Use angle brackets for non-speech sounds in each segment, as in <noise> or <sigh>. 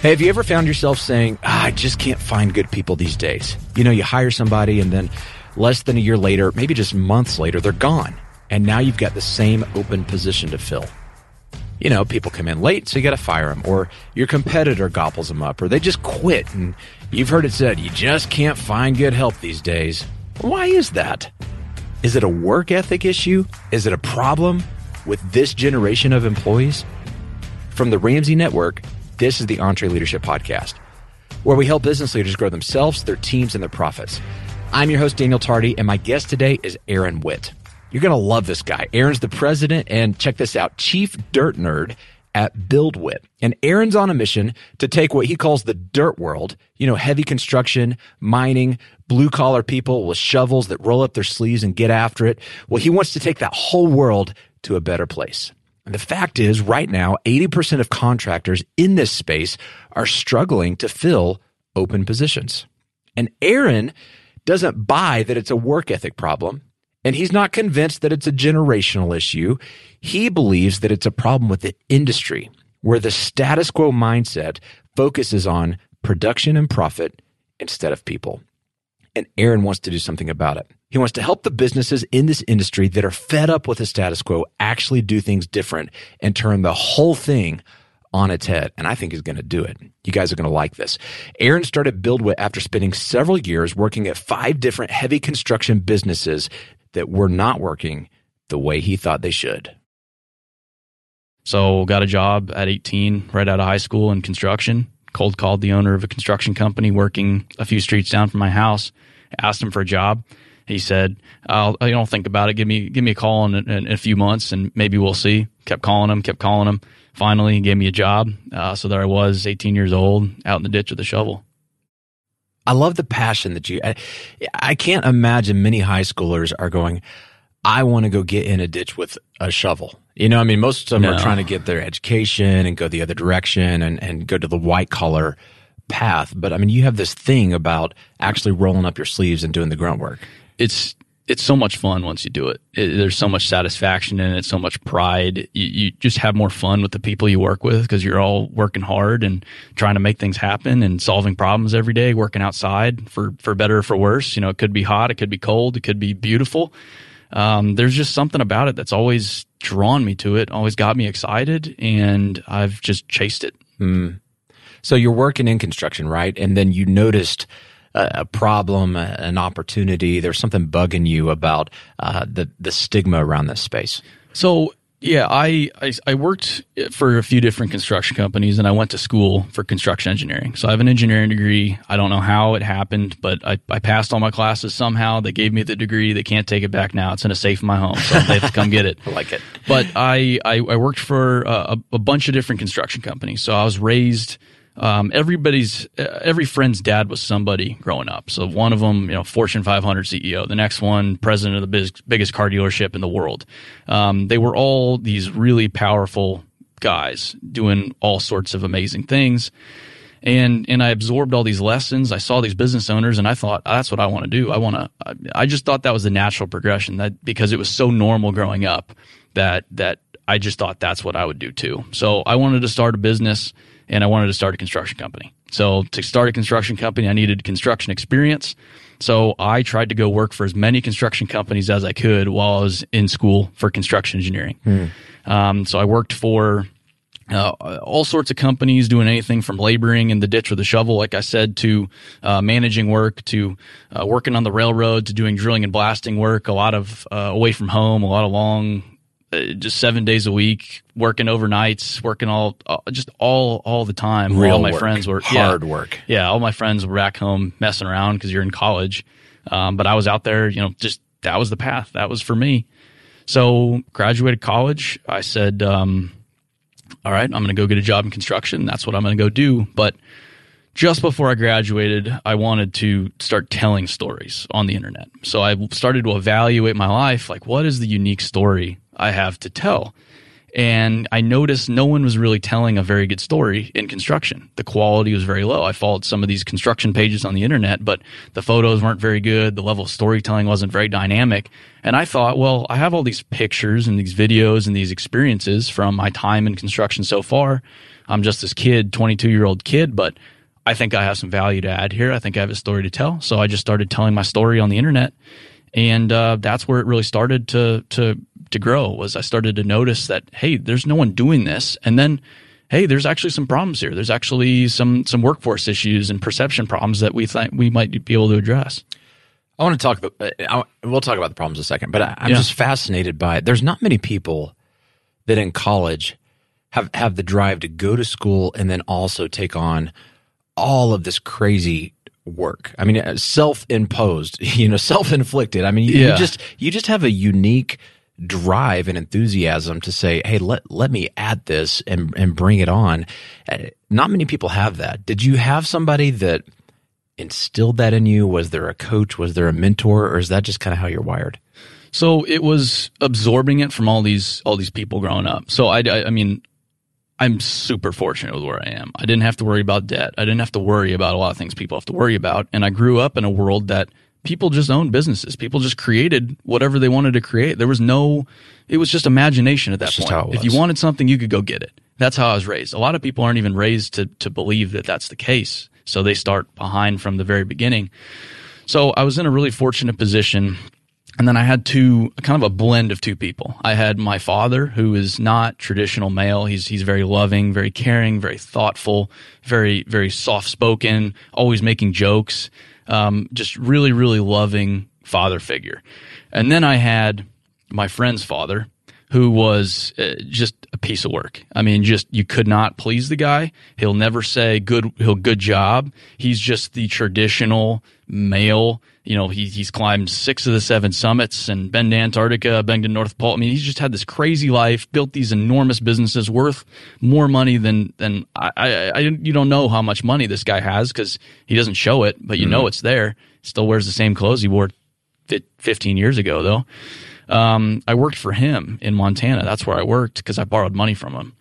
Hey, have you ever found yourself saying, ah, I just can't find good people these days? You know, you hire somebody and then less than a year later, maybe just months later, they're gone. And now you've got the same open position to fill. You know, people come in late, so you got to fire them, or your competitor gobbles them up, or they just quit. And you've heard it said, you just can't find good help these days. Why is that? Is it a work ethic issue? Is it a problem with this generation of employees? From the Ramsey Network, this is the EntreLeadership Podcast, where we help business leaders grow themselves, their teams, and their profits. I'm your host, Daniel Tardy, and my guest today is Aaron Witt. You're going to love this guy. Aaron's the president, and check this out, chief dirt nerd at BuildWitt. And Aaron's on a mission to take what he calls the dirt world, you know, heavy construction, mining, blue collar people with shovels that roll up their sleeves and get after it. Well, he wants to take that whole world to a better place. And the fact is, right now, 80% of contractors in this space are struggling to fill open positions. And Aaron doesn't buy that it's a work ethic problem. And he's not convinced that it's a generational issue. He believes that it's a problem with the industry where the status quo mindset focuses on production and profit instead of people. And Aaron wants to do something about it. He wants to help the businesses in this industry that are fed up with the status quo actually do things different and turn the whole thing on its head. And I think he's going to do it. You guys are going to like this. Aaron started BuildWitt after spending several years working at five different heavy construction businesses that were not working the way he thought they should. So, got a job at 18 right out of high school in construction. Cold called the owner of a construction company working a few streets down from my house. Asked him for a job he said, "I'll I don't think about it. Give me give me a call in, in, in, a few months, and maybe we'll see." Kept calling him, kept calling him. Finally, he gave me a job. Uh, so there I was, 18 years old, out in the ditch with a shovel. I love the passion that you. I, I can't imagine many high schoolers are going. I want to go get in a ditch with a shovel. You know, I mean, most of them no. are trying to get their education and go the other direction and, and go to the white collar path. But I mean, you have this thing about actually rolling up your sleeves and doing the grunt work it's it's so much fun once you do it. it. There's so much satisfaction in it, so much pride. You, you just have more fun with the people you work with because you're all working hard and trying to make things happen and solving problems every day, working outside for, for better or for worse. You know, it could be hot, it could be cold, it could be beautiful. Um, there's just something about it that's always drawn me to it, always got me excited, and I've just chased it. Mm. So you're working in construction, right? And then you noticed – a, problem, an opportunity. There's something bugging you about uh, the the stigma around this space. So yeah, I, I, I worked for a few different construction companies, and I went to school for construction engineering. So I have an engineering degree. I don't know how it happened, but I, I passed all my classes somehow. They gave me the degree. They can't take it back now. It's in a safe in my home, so they have to come get it. <laughs> I like it. But I I, I worked for a, a bunch of different construction companies. So I was raised um, everybody's every friend's dad was somebody growing up. So one of them, you know, Fortune 500 CEO. The next one, president of the biggest car dealership in the world. Um, they were all these really powerful guys doing all sorts of amazing things. And and I absorbed all these lessons. I saw these business owners, and I thought that's what I want to do. I want to. I just thought that was the natural progression. That because it was so normal growing up, that that I just thought that's what I would do too. So I wanted to start a business and I wanted to start a construction company. So to start a construction company, I needed construction experience. So I tried to go work for as many construction companies as I could while I was in school for construction engineering. Hmm. Um, so I worked for uh, all sorts of companies doing anything from laboring in the ditch with a shovel, like I said, to uh, managing work, to uh, working on the railroad, to doing drilling and blasting work, a lot of uh, away from home, a lot of long uh, just seven days a week, working overnights, working all, uh, just all, all the time. Real all my work. friends were hard yeah, work. Yeah. All my friends were back home messing around because you're in college. Um, but I was out there, you know, just that was the path. That was for me. So graduated college. I said, um, all right, I'm going to go get a job in construction. That's what I'm going to go do. But just before I graduated, I wanted to start telling stories on the internet. So I started to evaluate my life like, what is the unique story I have to tell. And I noticed no one was really telling a very good story in construction. The quality was very low. I followed some of these construction pages on the internet, but the photos weren't very good. The level of storytelling wasn't very dynamic. And I thought, well, I have all these pictures and these videos and these experiences from my time in construction so far. I'm just this kid, 22 year old kid, but I think I have some value to add here. I think I have a story to tell. So I just started telling my story on the internet. And uh, that's where it really started to to to grow was I started to notice that hey, there's no one doing this, and then hey, there's actually some problems here. There's actually some some workforce issues and perception problems that we think we might be able to address. I want to talk about. Uh, I, we'll talk about the problems in a second, but I, am yeah. just fascinated by it. There's not many people that in college have have the drive to go to school and then also take on all of this crazy work. I mean, uh, self-imposed, <laughs> you know, self-inflicted. I mean, you, yeah. you just you just have a unique drive and enthusiasm to say, "Hey, let let me add this and and bring it on." Uh, not many people have that. Did you have somebody that instilled that in you? Was there a coach? Was there a mentor, or is that just kind of how you're wired? So it was absorbing it from all these all these people growing up. So I, I, I mean, I'm super fortunate with where I am. I didn't have to worry about debt. I didn't have to worry about a lot of things people have to worry about. And I grew up in a world that people just owned businesses. People just created whatever they wanted to create. There was no, it was just imagination at that that's point. If you wanted something, you could go get it. That's how I was raised. A lot of people aren't even raised to, to believe that that's the case. So they start behind from the very beginning. So I was in a really fortunate position. And then I had two, kind of a blend of two people. I had my father, who is not traditional male. He's, he's very loving, very caring, very thoughtful, very, very soft spoken, always making jokes um, just really, really loving father figure. And then I had my friend's father, who was uh, just a piece of work. I mean, just you could not please the guy. He'll never say good. He'll good job. He's just the traditional male. You know, he, he's climbed six of the seven summits and been to Antarctica, been to North Pole. I mean, he's just had this crazy life, built these enormous businesses worth more money than than I. I, I you don't know how much money this guy has because he doesn't show it, but you mm-hmm. know it's there. Still wears the same clothes he wore 15 years ago, though. Um, I worked for him in Montana. That's where I worked because I borrowed money from him.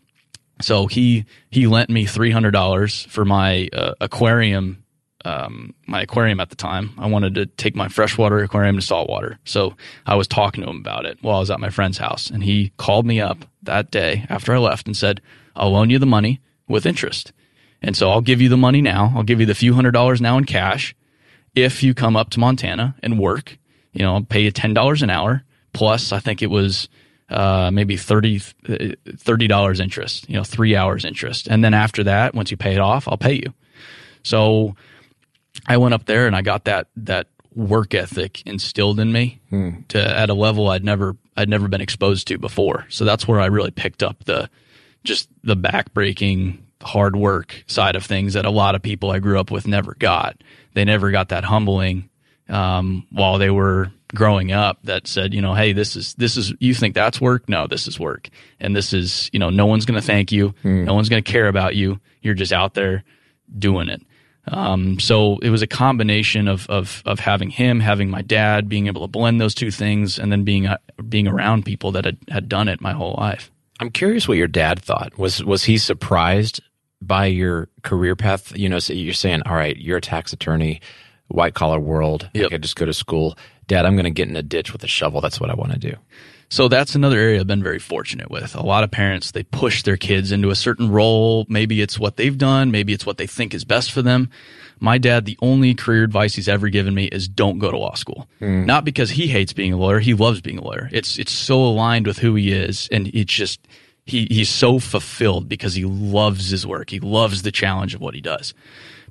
So he he lent me three hundred dollars for my uh, aquarium, um, my aquarium at the time. I wanted to take my freshwater aquarium to saltwater. So I was talking to him about it while I was at my friend's house, and he called me up that day after I left and said, "I'll loan you the money with interest." And so I'll give you the money now. I'll give you the few hundred dollars now in cash if you come up to Montana and work. You know, I'll pay you ten dollars an hour plus I think it was uh, maybe 30 dollars interest, you know, three hours interest, and then after that, once you pay it off, I'll pay you. So I went up there and I got that that work ethic instilled in me hmm. to at a level I'd never I'd never been exposed to before. So that's where I really picked up the just the backbreaking hard work side of things that a lot of people I grew up with never got. They never got that humbling um, while they were growing up that said, you know, hey, this is this is you think that's work? No, this is work, and this is you know, no one's going to thank you, mm. no one's going to care about you. You're just out there doing it. Um, so it was a combination of, of of having him, having my dad, being able to blend those two things, and then being uh, being around people that had, had done it my whole life. I'm curious what your dad thought. Was was he surprised by your career path? You know, so you're saying, all right, you're a tax attorney white collar world. Yep. I could just go to school. Dad, I'm going to get in a ditch with a shovel. That's what I want to do. So that's another area I've been very fortunate with. A lot of parents, they push their kids into a certain role. Maybe it's what they've done. Maybe it's what they think is best for them. My dad, the only career advice he's ever given me is don't go to law school. Mm. Not because he hates being a lawyer. He loves being a lawyer. It's, it's so aligned with who he is. And it's just, he, he's so fulfilled because he loves his work. He loves the challenge of what he does.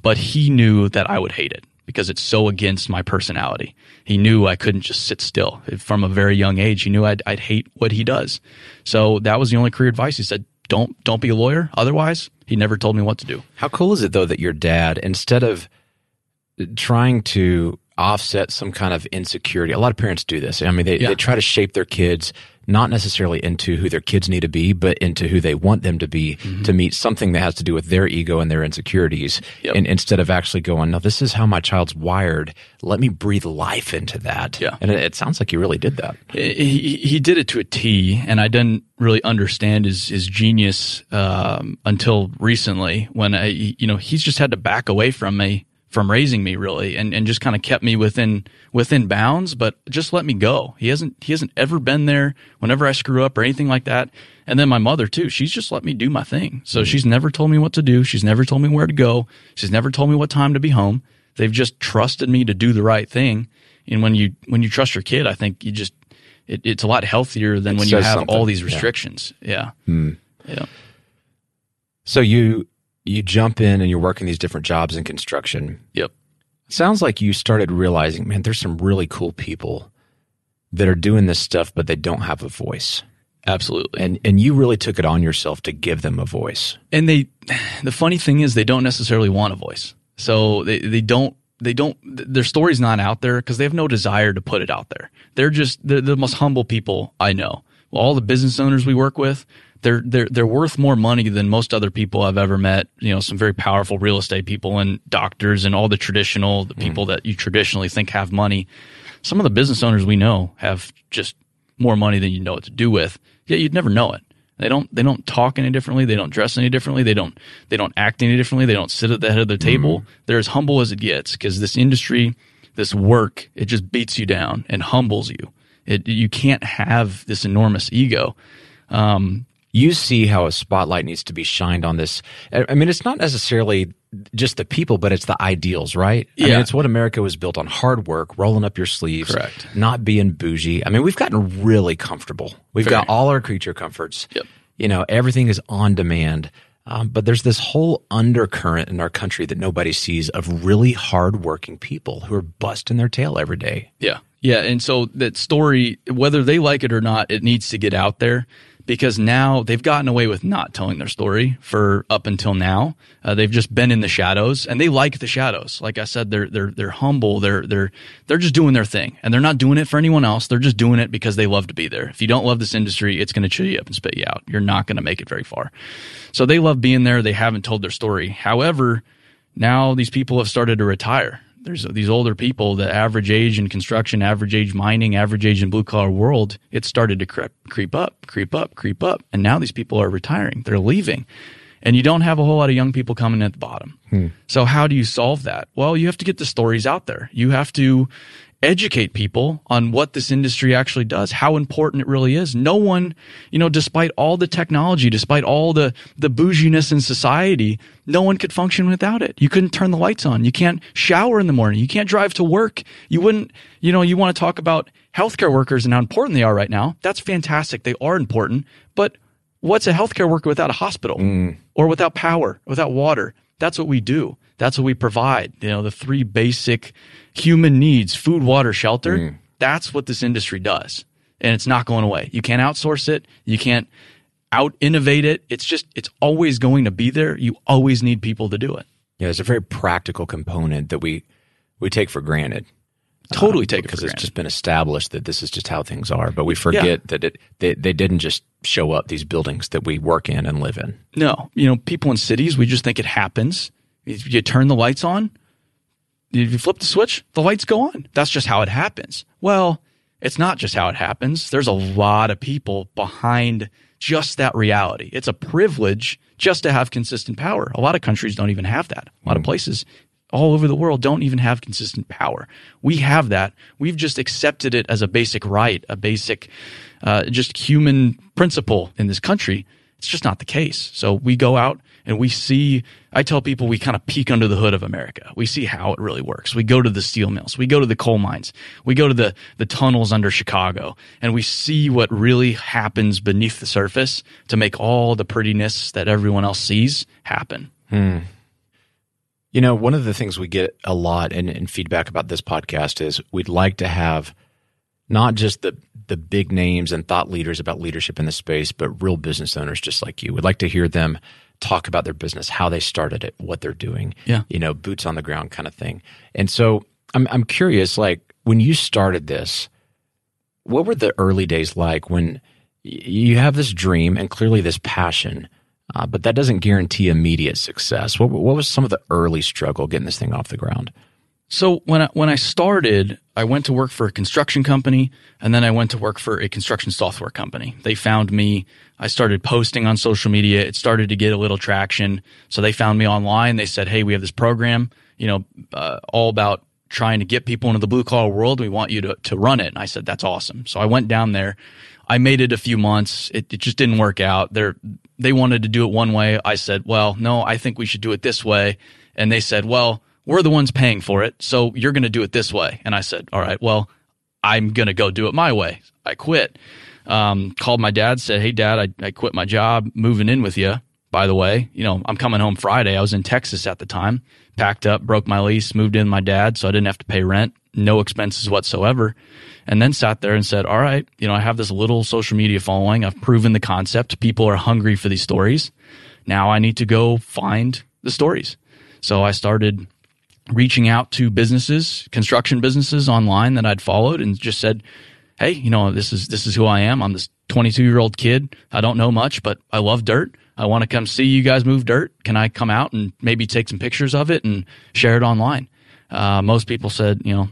But he knew that I would hate it because it's so against my personality. He knew I couldn't just sit still from a very young age. He knew I'd, I'd hate what he does. So that was the only career advice. He said, don't, don't be a lawyer. Otherwise, he never told me what to do. How cool is it though that your dad, instead of trying to offset some kind of insecurity. A lot of parents do this. I mean, they, Yeah. they try to shape their kids not necessarily into who their kids need to be, but into who they want them to be to meet something that has to do with their ego and their insecurities. Yep. And instead of actually going, no, this is how my child's wired. Let me breathe life into that. Yeah. And it, it sounds like you really did that. he, he did it to a T, and I didn't really understand his his genius um, until recently when I, you know, he's just had to back away from me from raising me really, and, and just kind of kept me within within bounds, but just let me go. He hasn't he hasn't ever been there whenever I screw up or anything like that. And then my mother too, she's just let me do my thing. So hmm. she's never told me what to do. She's never told me where to go. She's never told me what time to be home. They've just trusted me to do the right thing. And when you when you trust your kid, I think you just it, it's a lot healthier than It when you have something. all these Yeah. restrictions. Yeah. Hmm. Yeah. So you you jump in and you're working these different jobs in construction. Yep. Sounds like you started realizing, man, there's some really cool people that are doing this stuff, but they don't have a voice. Absolutely. And and you really took it on yourself to give them a voice. and they <sighs> the funny thing is they don't necessarily want a voice so they, they don't they don't their story's not out there because they have no desire to put it out there they're just they're the most humble people i know all the business owners we work with they're they're they're worth more money than most other people i've ever met you know some very powerful real estate people and doctors and all the traditional the people that you traditionally think have money some of the business owners we know have just more money than you know what to do with yet you'd never know it they don't they don't talk any differently. They don't dress any differently. They don't they don't act any differently. They don't sit at the head of the table. They're as humble as it gets because this industry, this work, it just beats you down and humbles you. It you can't have this enormous ego. Um, You see how a spotlight needs to be shined on this. I mean, it's not necessarily just the people, but it's the ideals, right? I mean, Yeah. it's what America was built on hard work, rolling up your sleeves, Correct. not being bougie. I mean, we've gotten really comfortable. We've Very. got all our creature comforts. Yep. You know, everything is on demand. Um, but there's this whole undercurrent in our country that nobody sees of really hardworking people who are busting their tail every day. Yeah. Yeah. And so that story, whether they like it or not, it needs to get out there because now they've gotten away with not telling their story for up until now. Uh, they've just been in the shadows and they like the shadows. Like I said, they're, they're, they're humble. They're, they're, they're just doing their thing and they're not doing it for anyone else. They're just doing it because they love to be there. If you don't love this industry, it's going to chew you up and spit you out. You're not going to make it very far. So they love being there. They haven't told their story. However, now these people have started to retire. There's these older people, the average age in construction, average age mining, average age in blue collar world, it started to creep, creep up, creep up, creep up. And now these people are retiring. They're leaving. And you don't have a whole lot of young people coming at the bottom. Hmm. So how do you solve that? Well, you have to get the stories out there. You have to educate people on what this industry actually does, how important it really is. No one, you know, despite all the technology, despite all the, the bouginess in society, no one could function without it. You couldn't turn the lights on. You can't shower in the morning. You can't drive to work. You wouldn't, you know, you want to talk about healthcare workers and how important they are right now. That's fantastic. They are important. But what's a healthcare worker without a hospital mm. or without power, without water? That's what we do. That's what we provide. You know, the three basic human needs, food, water, shelter. Mm. That's what this industry does. And it's not going away. You can't outsource it. You can't out innovate it. It's just, it's always going to be there. You always need people to do it. Yeah, there's a very practical component that we we take for granted. Uh, totally take it because it's just been established that this is just how things are. But we forget that it they, they didn't just show up these buildings that we work in and live in. No, you know, people in cities, we just think it happens. You turn the lights on, if you flip the switch, the lights go on. That's just how it happens. Well, it's not just how it happens. There's a lot of people behind just that reality. It's a privilege just to have consistent power. A lot of countries don't even have that. A lot of places all over the world don't even have consistent power. We have that. We've just accepted it as a basic right, a basic, uh, just human principle in this country. It's just not the case. So we go out and we see, I tell people we kind of peek under the hood of America. We see how it really works. We go to the steel mills. We go to the coal mines. We go to the, the tunnels under Chicago and we see what really happens beneath the surface to make all the prettiness that everyone else sees happen. Hmm. You know, one of the things we get a lot in, in feedback about this podcast is we'd like to have not just the the big names and thought leaders about leadership in the space, but real business owners just like you. We'd like to hear them talk about their business, how they started it, what they're doing. Yeah. You know, boots on the ground kind of thing. And so I'm I'm curious, like when you started this, what were the early days like when you have this dream and clearly this passion, uh, but that doesn't guarantee immediate success. What, what was some of the early struggle getting this thing off the ground? So when I, when I started, I went to work for a construction company, and then I went to work for a construction software company. They found me. I started posting on social media. It started to get a little traction. So they found me online. They said, "Hey, we have this program, you know, uh, all about trying to get people into the blue collar world. We want you to to run it." And I said, "That's awesome." So I went down there. I made it a few months. It, it just didn't work out. They they wanted to do it one way. I said, "Well, no, I think we should do it this way." And they said, "Well." We're the ones paying for it. So you're going to do it this way. And I said, all right, well, I'm going to go do it my way. I quit. Um, called my dad, said, Hey, dad, I, I quit my job, moving in with you. By the way, you know, I'm coming home Friday. I was in Texas at the time, packed up, broke my lease, moved in with my dad. So I didn't have to pay rent, no expenses whatsoever. And then sat there and said, All right, you know, I have this little social media following. I've proven the concept. People are hungry for these stories. Now I need to go find the stories. So I started reaching out to businesses, construction businesses online that I'd followed and just said, Hey, you know, this is, this is who I am. I'm this 22 year old kid. I don't know much, but I love dirt. I want to come see you guys move dirt. Can I come out and maybe take some pictures of it and share it online? Uh, most people said, you know,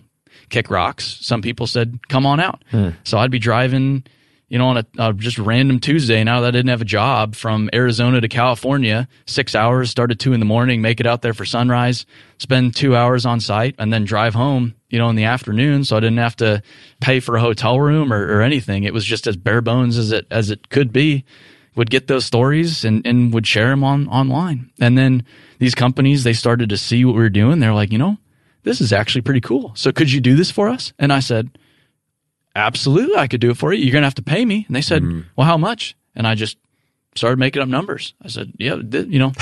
kick rocks. Some people said, come on out. Hmm. So I'd be driving you know, on a, a, just random Tuesday, now that I didn't have a job from Arizona to California, six hours, start at two in the morning, make it out there for sunrise, spend two hours on site, and then drive home, you know, in the afternoon. So I didn't have to pay for a hotel room or, or anything. It was just as bare bones as it, as it could be. Would get those stories and, and would share them on online. And then these companies, they started to see what we were doing. They're like, you know, this is actually pretty cool. So could you do this for us? And I said, absolutely, I could do it for you. You're going to have to pay me. And they said, mm. well, how much? And I just started making up numbers. I said, yeah, th- you know,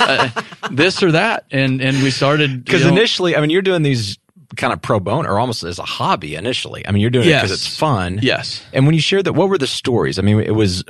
uh, <laughs> this or that. And, and we started. Because initially, I mean, you're doing these kind of pro bono or almost as a hobby initially. I mean, you're doing yes. it because it's fun. Yes. And when you shared that, what were the stories? I mean, it was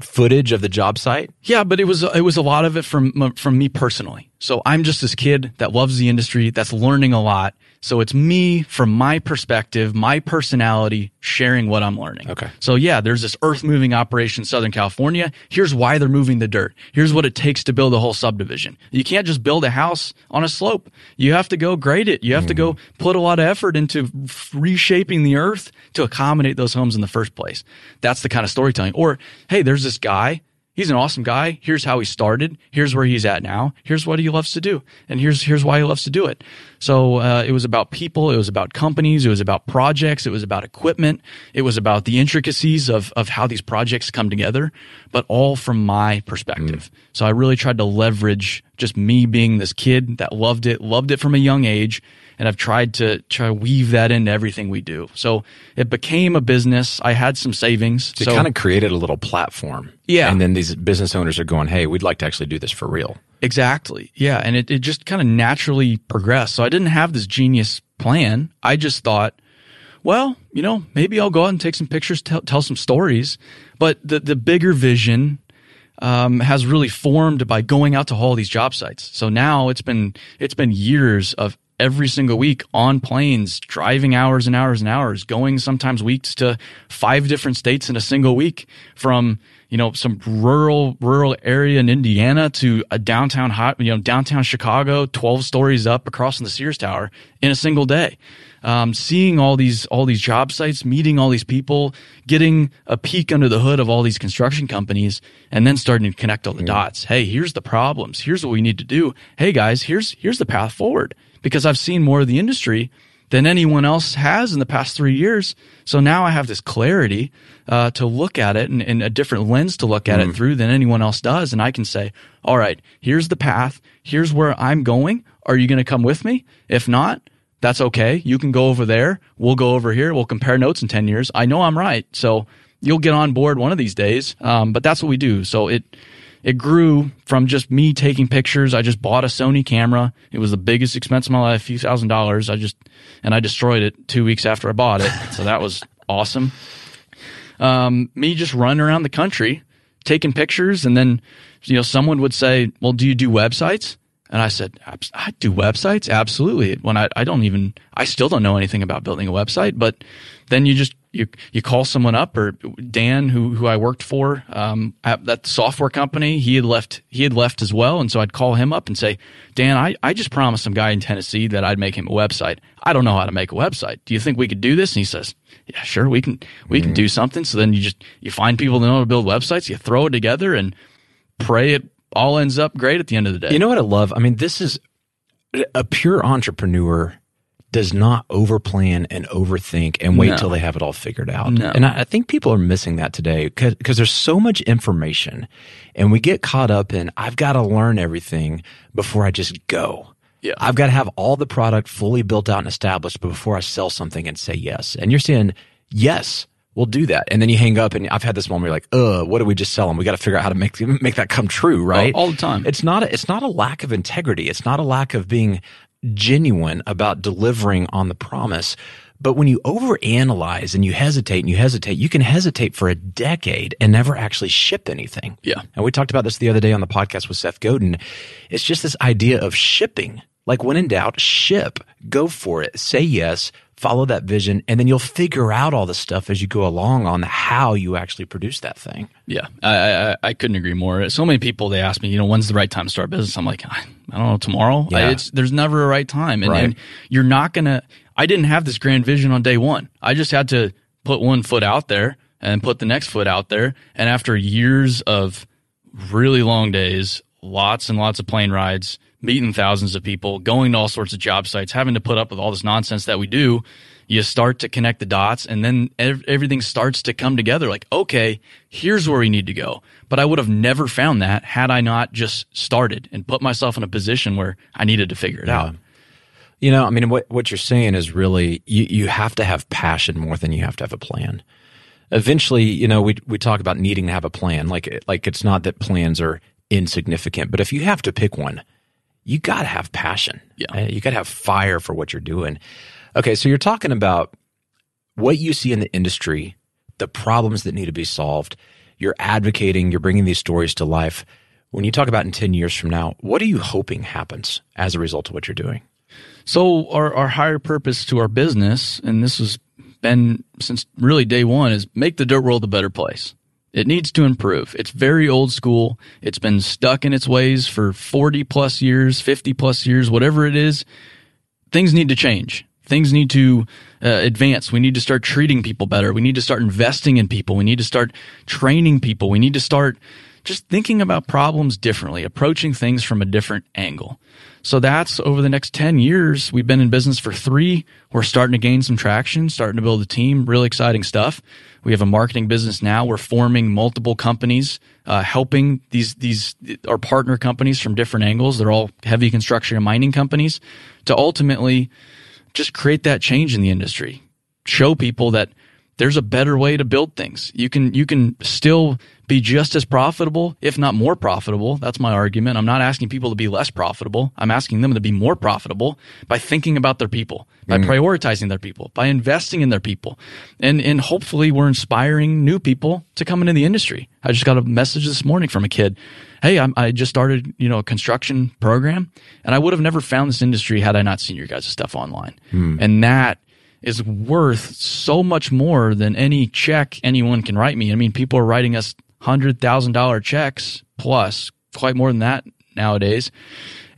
footage of the job site. Yeah, but it was it was a lot of it from from me personally. So I'm just this kid that loves the industry, that's learning a lot, so it's me from my perspective, my personality, sharing what I'm learning. Okay. So yeah, there's this earth moving operation in Southern California. Here's why they're moving the dirt. Here's what it takes to build a whole subdivision. You can't just build a house on a slope. You have to go grade it. You have mm. to go mm-hmm. put a lot of effort into reshaping the earth to accommodate those homes in the first place. That's the kind of storytelling. Or, hey, there's this guy he's an awesome guy. Here's how he started. Here's where he's at now. Here's what he loves to do. And here's, here's why he loves to do it. So, uh, it was about people. It was about companies. It was about projects. It was about equipment. It was about the intricacies of, of how these projects come together, but all from my perspective. Mm. So I really tried to leverage just me being this kid that loved it, loved it from a young age and I've tried to try to weave that into everything we do. So it became a business. I had some savings. So, so kind of created a little platform. Yeah. And then these business owners are going, Hey, we'd like to actually do this for real. Exactly. Yeah. And it, it just kind of naturally progressed. So I didn't have this genius plan. I just thought, well, you know, maybe I'll go out and take some pictures, tell, tell some stories. But the, the bigger vision um, has really formed by going out to all these job sites. So now it's been it's been years of every single week on planes, driving hours and hours and hours, going sometimes weeks to five different states in a single week from, you know, some rural, rural area in Indiana to a downtown hot, you know, downtown Chicago, 12 stories up across from the Sears Tower in a single day. Um, seeing all these all these job sites, meeting all these people, getting a peek under the hood of all these construction companies, and then starting to connect all the dots. Hey, here's the problems. Here's what we need to do. Hey guys, here's here's the path forward because I've seen more of the industry than anyone else has in the past three years. So now I have this clarity uh, to look at it and, and, a different lens to look at mm. it through than anyone else does. And I can say, all right, here's the path. Here's where I'm going. Are you going to come with me? If not, that's okay. You can go over there. We'll go over here. We'll compare notes in 10 years. I know I'm right. So you'll get on board one of these days. Um, but that's what we do. So it, it grew from just me taking pictures. I just bought a Sony camera. It was the biggest expense of my life, a few thousand dollars. I just, and I destroyed it two weeks after I bought it. So that was awesome. Um, me just running around the country taking pictures and then, you know, someone would say, well, do you do websites? And I said, I do websites? Absolutely. When I, I don't even, I still don't know anything about building a website, but then you just, you, you call someone up or Dan, who, who I worked for, um, at that software company, he had left, he had left as well. And so I'd call him up and say, Dan, I, I just promised some guy in Tennessee that I'd make him a website. I don't know how to make a website. Do you think we could do this? And he says, yeah, sure. We can, we mm-hmm. can do something. So then you just, you find people that know how to build websites, you throw it together and pray it all ends up great at the end of the day. You know what I love? I mean, this is a pure entrepreneur does not overplan and overthink and wait no. till they have it all figured out. No. And I, I, think people are missing that today because there's so much information and we get caught up in, I've got to learn everything before I just go. Yeah. I've got to have all the product fully built out and established before I sell something and say yes. And you're saying, yes, we'll do that. And then you hang up and I've had this moment where you're like, uh, what do we just sell them? We got to figure out how to make, <laughs> make that come true, right? All, all the time. It's not, a, it's not a lack of integrity. It's not a lack of being genuine about delivering on the promise. But when you overanalyze and you hesitate and you hesitate, you can hesitate for a decade and never actually ship anything. Yeah. And we talked about this the other day on the podcast with Seth Godin. It's just this idea of shipping. Like when in doubt, ship, go for it, say yes, follow that vision, and then you'll figure out all the stuff as you go along on how you actually produce that thing. Yeah, I, I, I couldn't agree more. So many people they ask me, you know, when's the right time to start business? I'm like, I, don't know, tomorrow. Yeah. I, it's there's never a right time, and, right. and you're not gonna. I didn't have this grand vision on day one. I just had to put one foot out there and put the next foot out there, and after years of really long days, lots and lots of plane rides meeting thousands of people, going to all sorts of job sites, having to put up with all this nonsense that we do, you start to connect the dots and then ev- everything starts to come together like, okay, here's where we need to go. But I would have never found that had I not just started and put myself in a position where I needed to figure it yeah. out. You know, I mean, what, what you're saying is really, you, you have to have passion more than you have to have a plan. Eventually, you know, we, we talk about needing to have a plan. Like, like it's not that plans are insignificant, but if you have to pick one, you got to have passion. Yeah. Uh, you got to have fire for what you're doing. Okay. So you're talking about what you see in the industry, the problems that need to be solved. You're advocating, you're bringing these stories to life. When you talk about in 10 years from now, what are you hoping happens as a result of what you're doing? So our, our higher purpose to our business, and this has been since really day one, is make the dirt world a better place. It needs to improve. It's very old school. It's been stuck in its ways for 40 plus years, 50 plus years, whatever it is. Things need to change. Things need to uh, advance. We need to start treating people better. We need to start investing in people. We need to start training people. We need to start just thinking about problems differently, approaching things from a different angle. So that's over the next 10 years. We've been in business for three. We're starting to gain some traction, starting to build a team, really exciting stuff. We have a marketing business now. We're forming multiple companies, uh, helping these, these, our partner companies from different angles. They're all heavy construction and mining companies to ultimately just create that change in the industry. Show people that there's a better way to build things. You can you can still be just as profitable, if not more profitable. That's my argument. I'm not asking people to be less profitable. I'm asking them to be more profitable by thinking about their people, by mm. prioritizing their people, by investing in their people. And and hopefully we're inspiring new people to come into the industry. I just got a message this morning from a kid. Hey, I'm, i just started, you know, a construction program and I would have never found this industry had I not seen your guys' stuff online. Mm. And that is worth so much more than any check anyone can write me. I mean, people are writing us hundred thousand dollar checks plus, quite more than that nowadays,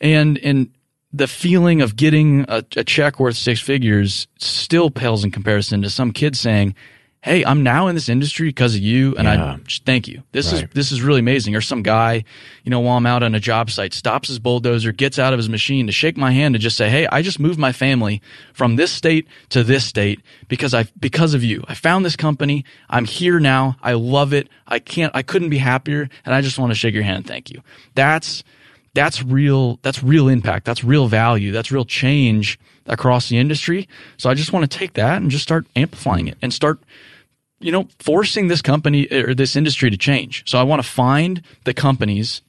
and and the feeling of getting a, a check worth six figures still pales in comparison to some kid saying, hey, I'm now in this industry because of you, and yeah. I thank you. This right. is this is really amazing. Or some guy, you know, while I'm out on a job site, stops his bulldozer, gets out of his machine to shake my hand and just say, hey, I just moved my family from this state to this state because I because of you. I found this company. I'm here now. I love it. I can't. I couldn't be happier, and I just want to shake your hand. Thank you. That's that's real. That's real impact. That's real value. That's real change across the industry. So I just want to take that and just start amplifying it and start you know, forcing this company or this industry to change. So I want to find the companies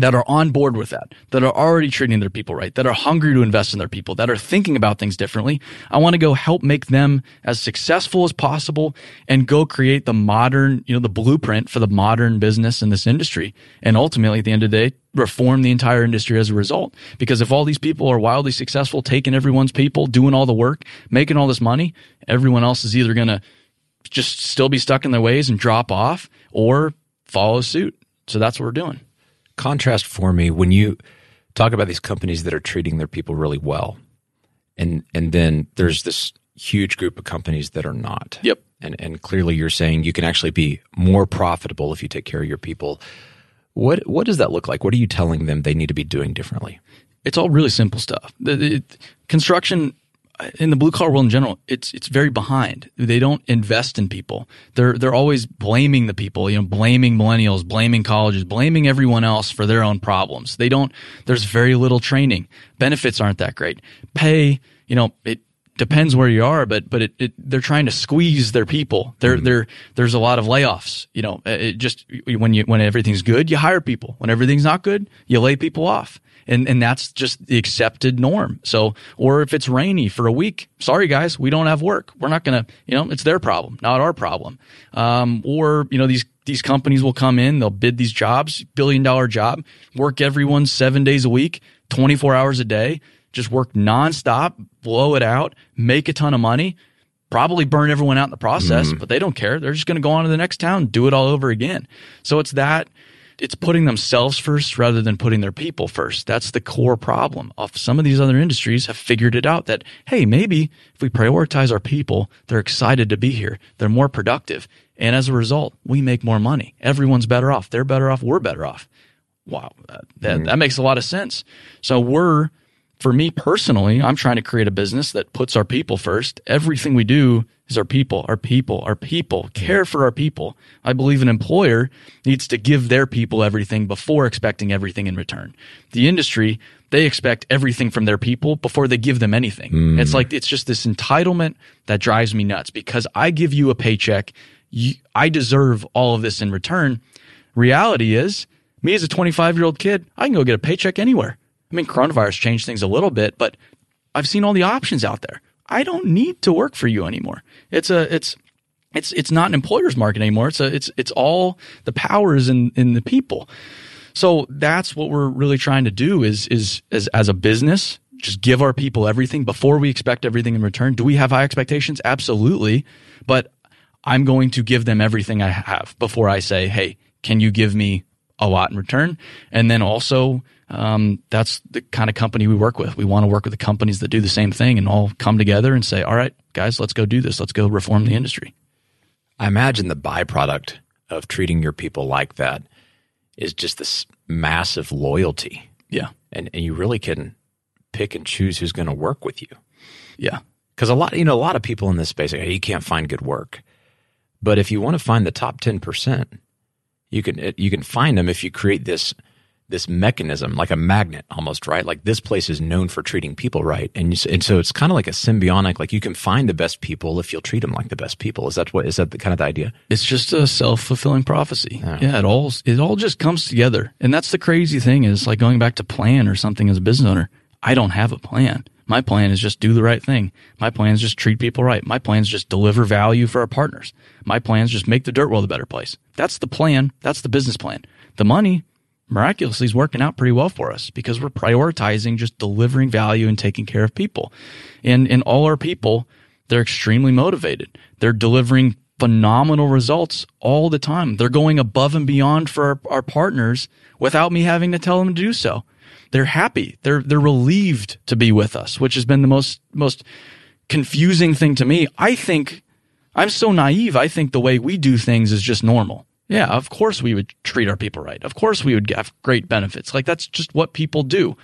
that are on board with that, that are already treating their people right, that are hungry to invest in their people, that are thinking about things differently. I want to go help make them as successful as possible and go create the modern, you know, the blueprint for the modern business in this industry. And ultimately, at the end of the day, reform the entire industry as a result. Because if all these people are wildly successful, taking everyone's people, doing all the work, making all this money, everyone else is either going to just still be stuck in their ways and drop off or follow suit. So that's what we're doing contrast for me when you talk about these companies that are treating their people really well, and and then there's this huge group of companies that are not. Yep. And and clearly you're saying you can actually be more profitable if you take care of your people. What what does that look like? What are you telling them they need to be doing differently? It's all really simple stuff. The, it, construction in the blue collar world in general, it's it's very behind. They don't invest in people. They're they're always blaming the people, you know, blaming millennials, blaming colleges, blaming everyone else for their own problems. They don't there's very little training. Benefits aren't that great. Pay, you know, it depends where you are, but but it, it they're trying to squeeze their people. There mm. there there's a lot of layoffs. You know, it just when you when everything's good, you hire people. When everything's not good, you lay people off and and that's just the accepted norm. So, or if it's rainy for a week, sorry guys, we don't have work. We're not gonna, you know, it's their problem, not our problem. Um, or you know these these companies will come in, they'll bid these jobs, billion dollar job, work everyone seven days a week, twenty four hours a day, just work nonstop, blow it out, make a ton of money. Probably burn everyone out in the process, mm. but they don't care. They're just going to go on to the next town, do it all over again. So it's that it's putting themselves first rather than putting their people first. That's the core problem. Of some of these other industries have figured it out that hey, maybe if we prioritize our people, they're excited to be here. They're more productive, and as a result, we make more money. Everyone's better off. They're better off. We're better off. Wow, that, mm-hmm. that makes a lot of sense. So we're for me personally, I'm trying to create a business that puts our people first. Everything we do is our people, our people, our people, care for our people. I believe an employer needs to give their people everything before expecting everything in return. The industry, they expect everything from their people before they give them anything. Mm. It's like, it's just this entitlement that drives me nuts because I give you a paycheck. You, I deserve all of this in return. Reality is, me as a 25 year old kid, I can go get a paycheck anywhere. I mean, coronavirus changed things a little bit, but I've seen all the options out there. I don't need to work for you anymore. It's a it's it's it's not an employer's market anymore. It's a it's it's all the powers in in the people. So that's what we're really trying to do is is as as a business, just give our people everything before we expect everything in return. Do we have high expectations? Absolutely. But I'm going to give them everything I have before I say, "Hey, can you give me a lot in return?" And then also um, that's the kind of company we work with. We want to work with the companies that do the same thing and all come together and say, all right, guys, let's go do this. Let's go reform the industry. I imagine the byproduct of treating your people like that is just this massive loyalty. Yeah. And, and you really can pick and choose who's going to work with you. Yeah. Because a lot, you know, a lot of people in this space, hey, you can't find good work. But if you want to find the top 10%, you can, you can find them if you create this – this mechanism, like a magnet almost, right? Like this place is known for treating people right. And, you, and so it's kind of like a symbiotic, like you can find the best people if you'll treat them like the best people. Is that what, is that the kind of the idea? It's just a self-fulfilling prophecy. Yeah. yeah, it all, it all just comes together. And that's the crazy thing is like going back to plan or something as a business owner. I don't have a plan. My plan is just do the right thing. My plan is just treat people right. My plan is just deliver value for our partners. My plan is just make the dirt world a better place. That's the plan. That's the business plan. The money, miraculously is working out pretty well for us because we're prioritizing just delivering value and taking care of people. And in all our people, they're extremely motivated. They're delivering phenomenal results all the time. They're going above and beyond for our, our partners without me having to tell them to do so. They're happy. They're they're relieved to be with us, which has been the most most confusing thing to me. I think I'm so naive. I think the way we do things is just normal. Yeah, of course we would treat our people right. Of course we would have great benefits. Like that's just what people do.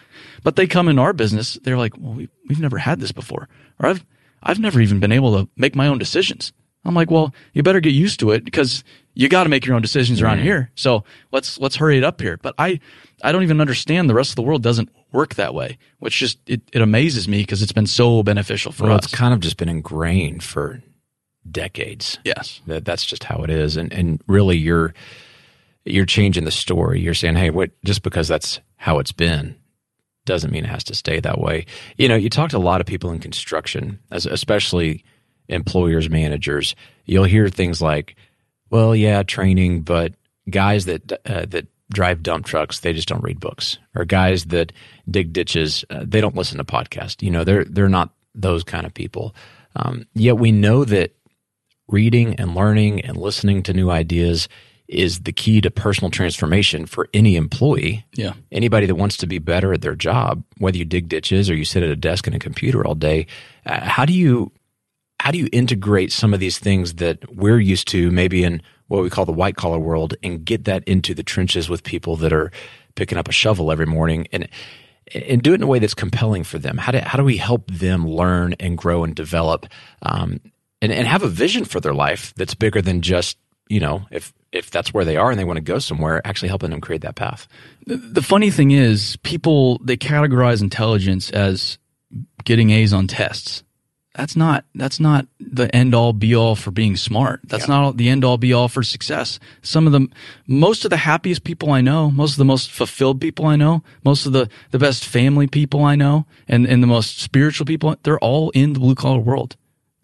But they come in our business, they're like, well, we, we've never had this before. Or I've, I've never even been able to make my own decisions. I'm like, well, you better get used to it because you got to make your own decisions around here. So let's, let's hurry it up here. But I, I don't even understand the rest of the world doesn't work that way, which just, it, it amazes me because it's been so beneficial for well, us. It's kind of just been ingrained for decades. Yes. That that's just how it is. And and really you're you're changing the story. You're saying, hey, what, just because that's how it's been doesn't mean it has to stay that way. You know, you talk to a lot of people in construction, as, especially employers, managers. You'll hear things like, well, yeah, training, but guys that, uh, that drive dump trucks, they just don't read books, or guys that dig ditches, uh, they don't listen to podcasts. You know, they're they're not those kind of people. Um, yet we know that reading and learning and listening to new ideas is the key to personal transformation for any employee. Yeah. Anybody that wants to be better at their job, whether you dig ditches or you sit at a desk and a computer all day, uh, how do you how do you integrate some of these things that we're used to maybe in what we call the white collar world and get that into the trenches with people that are picking up a shovel every morning and and do it in a way that's compelling for them. How do how do we help them learn and grow and develop, um, and and have a vision for their life that's bigger than just you know if if that's where they are and they want to go somewhere, actually helping them create that path. The, the funny thing is, people they categorize intelligence as getting A's on tests that's not that's not the end all be all for being smart. That's yeah. not the end all be all for success. Some of the most of the happiest people I know, most of the most fulfilled people I know, most of the the best family people I know, and and the most spiritual people, they're all in the blue collar world.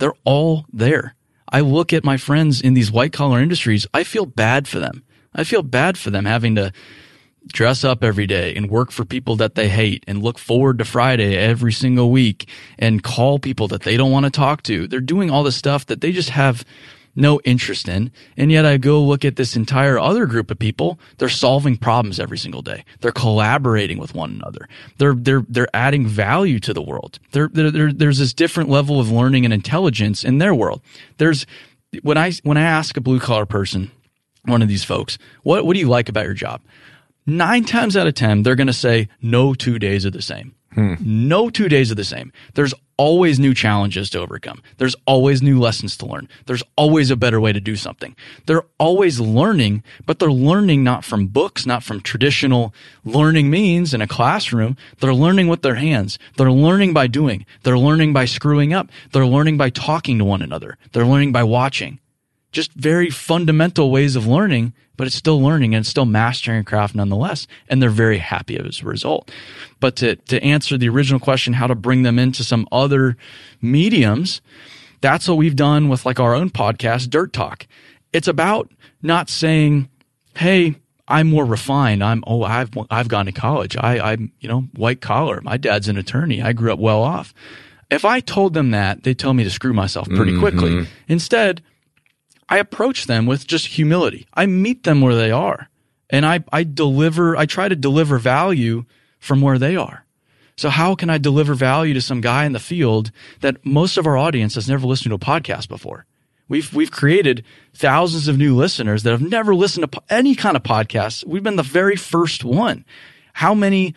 They're all there. I look at my friends in these white collar industries, I feel bad for them. I feel bad for them having to dress up every day and work for people that they hate and look forward to Friday every single week and call people that they don't want to talk to. They're doing all the stuff that they just have no interest in. And yet I go look at this entire other group of people. They're solving problems every single day. They're collaborating with one another. They're, they're, they're adding value to the world. They're, they're, there's this different level of learning and intelligence in their world. There's, when I, when I ask a blue collar person, one of these folks, what, what do you like about your job? nine times out of 10, they're going to say no two days are the same. Hmm. No two days are the same. There's always new challenges to overcome. There's always new lessons to learn. There's always a better way to do something. They're always learning, but they're learning not from books, not from traditional learning means in a classroom. They're learning with their hands. They're learning by doing. They're learning by screwing up. They're learning by talking to one another. They're learning by watching. Just very fundamental ways of learning but it's still learning and still mastering a craft nonetheless. And they're very happy as a result. But to, to answer the original question, how to bring them into some other mediums, that's what we've done with like our own podcast, Dirt Talk. It's about not saying, Hey, I'm more refined. I'm, oh, I've, I've gone to college. I, I'm, you know, white collar. My dad's an attorney. I grew up well off. If I told them that, they'd tell me to screw myself pretty mm-hmm. quickly. Instead, I approach them with just humility. I meet them where they are and I, I deliver, I try to deliver value from where they are. So how can I deliver value to some guy in the field that most of our audience has never listened to a podcast before? We've, we've created thousands of new listeners that have never listened to any kind of podcast. We've been the very first one. How many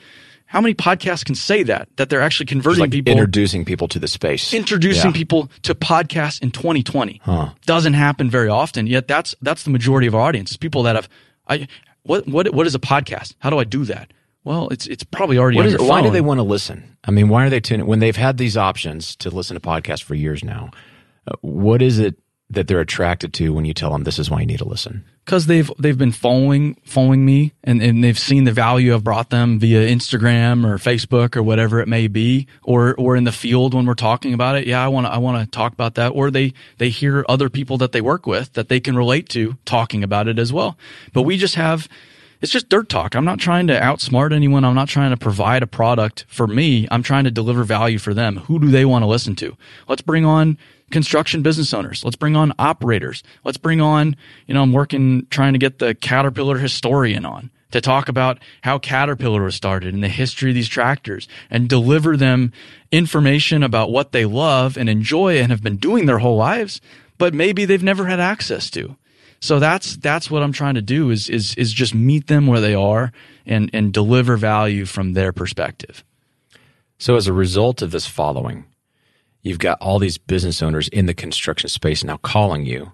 how many podcasts can say that? That they're actually converting like people, introducing people to the space, introducing yeah. people to podcasts in 2020. Huh. Doesn't happen very often. Yet that's that's the majority of our audience. is people that have. I what what what is a podcast? How do I do that? Well, it's it's probably already is, Why do they want to listen? I mean, why are they tuning when they've had these options to listen to podcasts for years now? Uh, what is it that they're attracted to when you tell them this is why you need to listen? because they've they've been following following me and, and they've seen the value I've brought them via Instagram or Facebook or whatever it may be, or or in the field when we're talking about it. Yeah, I want to I want to talk about that. Or they they hear other people that they work with that they can relate to talking about it as well. But we just have it's just dirt talk. I'm not trying to outsmart anyone. I'm not trying to provide a product for me. I'm trying to deliver value for them. Who do they want to listen to? Let's bring on construction business owners. Let's bring on operators. Let's bring on, you know, I'm working trying to get the Caterpillar historian on to talk about how Caterpillar was started and the history of these tractors and deliver them information about what they love and enjoy and have been doing their whole lives, but maybe they've never had access to. So that's that's what I'm trying to do is is is just meet them where they are and and deliver value from their perspective. So as a result of this following, you've got all these business owners in the construction space now calling you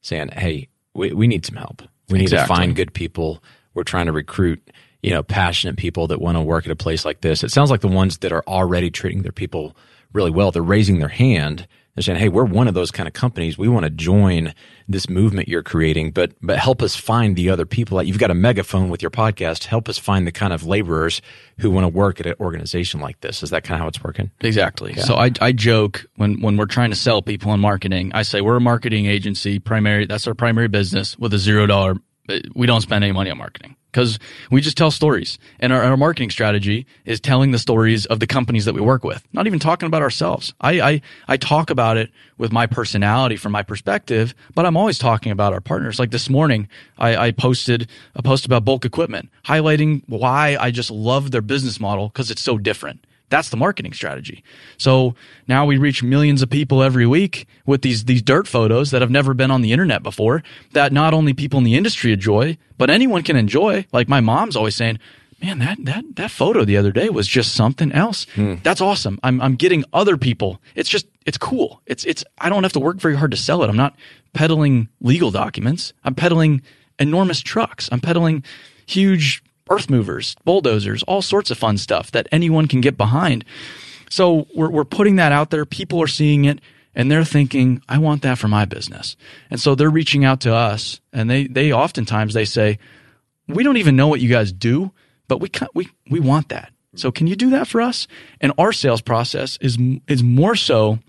saying, Hey, we, we need some help. We need exactly. to find good people. We're trying to recruit, you know, passionate people that want to work at a place like this. It sounds like the ones that are already treating their people really well. They're raising their hand. They're saying, "Hey, we're one of those kind of companies. We want to join this movement you're creating, but but help us find the other people. Like you've got a megaphone with your podcast. Help us find the kind of laborers who want to work at an organization like this. Is that kind of how it's working? Exactly. Yeah. So I I joke when when we're trying to sell people in marketing, I say we're a marketing agency. Primary that's our primary business with a zero dollar. Uh, we don't spend any money on marketing because we just tell stories. And our, our, marketing strategy is telling the stories of the companies that we work with, not even talking about ourselves. I, I, I talk about it with my personality from my perspective, but I'm always talking about our partners. Like this morning, I, I posted a post about bulk equipment, highlighting why I just love their business model because it's so different. That's the marketing strategy. So now we reach millions of people every week with these these dirt photos that have never been on the internet before that not only people in the industry enjoy, but anyone can enjoy. Like my mom's always saying, "Man, that that that photo the other day was just something else." Hmm. That's awesome. I'm I'm getting other people. It's just it's cool. It's it's I don't have to work very hard to sell it. I'm not peddling legal documents. I'm peddling enormous trucks. I'm peddling huge earth movers, bulldozers, all sorts of fun stuff that anyone can get behind. So we're, we're putting that out there. People are seeing it and they're thinking, I want that for my business. And so they're reaching out to us and they, they oftentimes they say, we don't even know what you guys do, but we, we, we want that. So can you do that for us? And our sales process is, is more so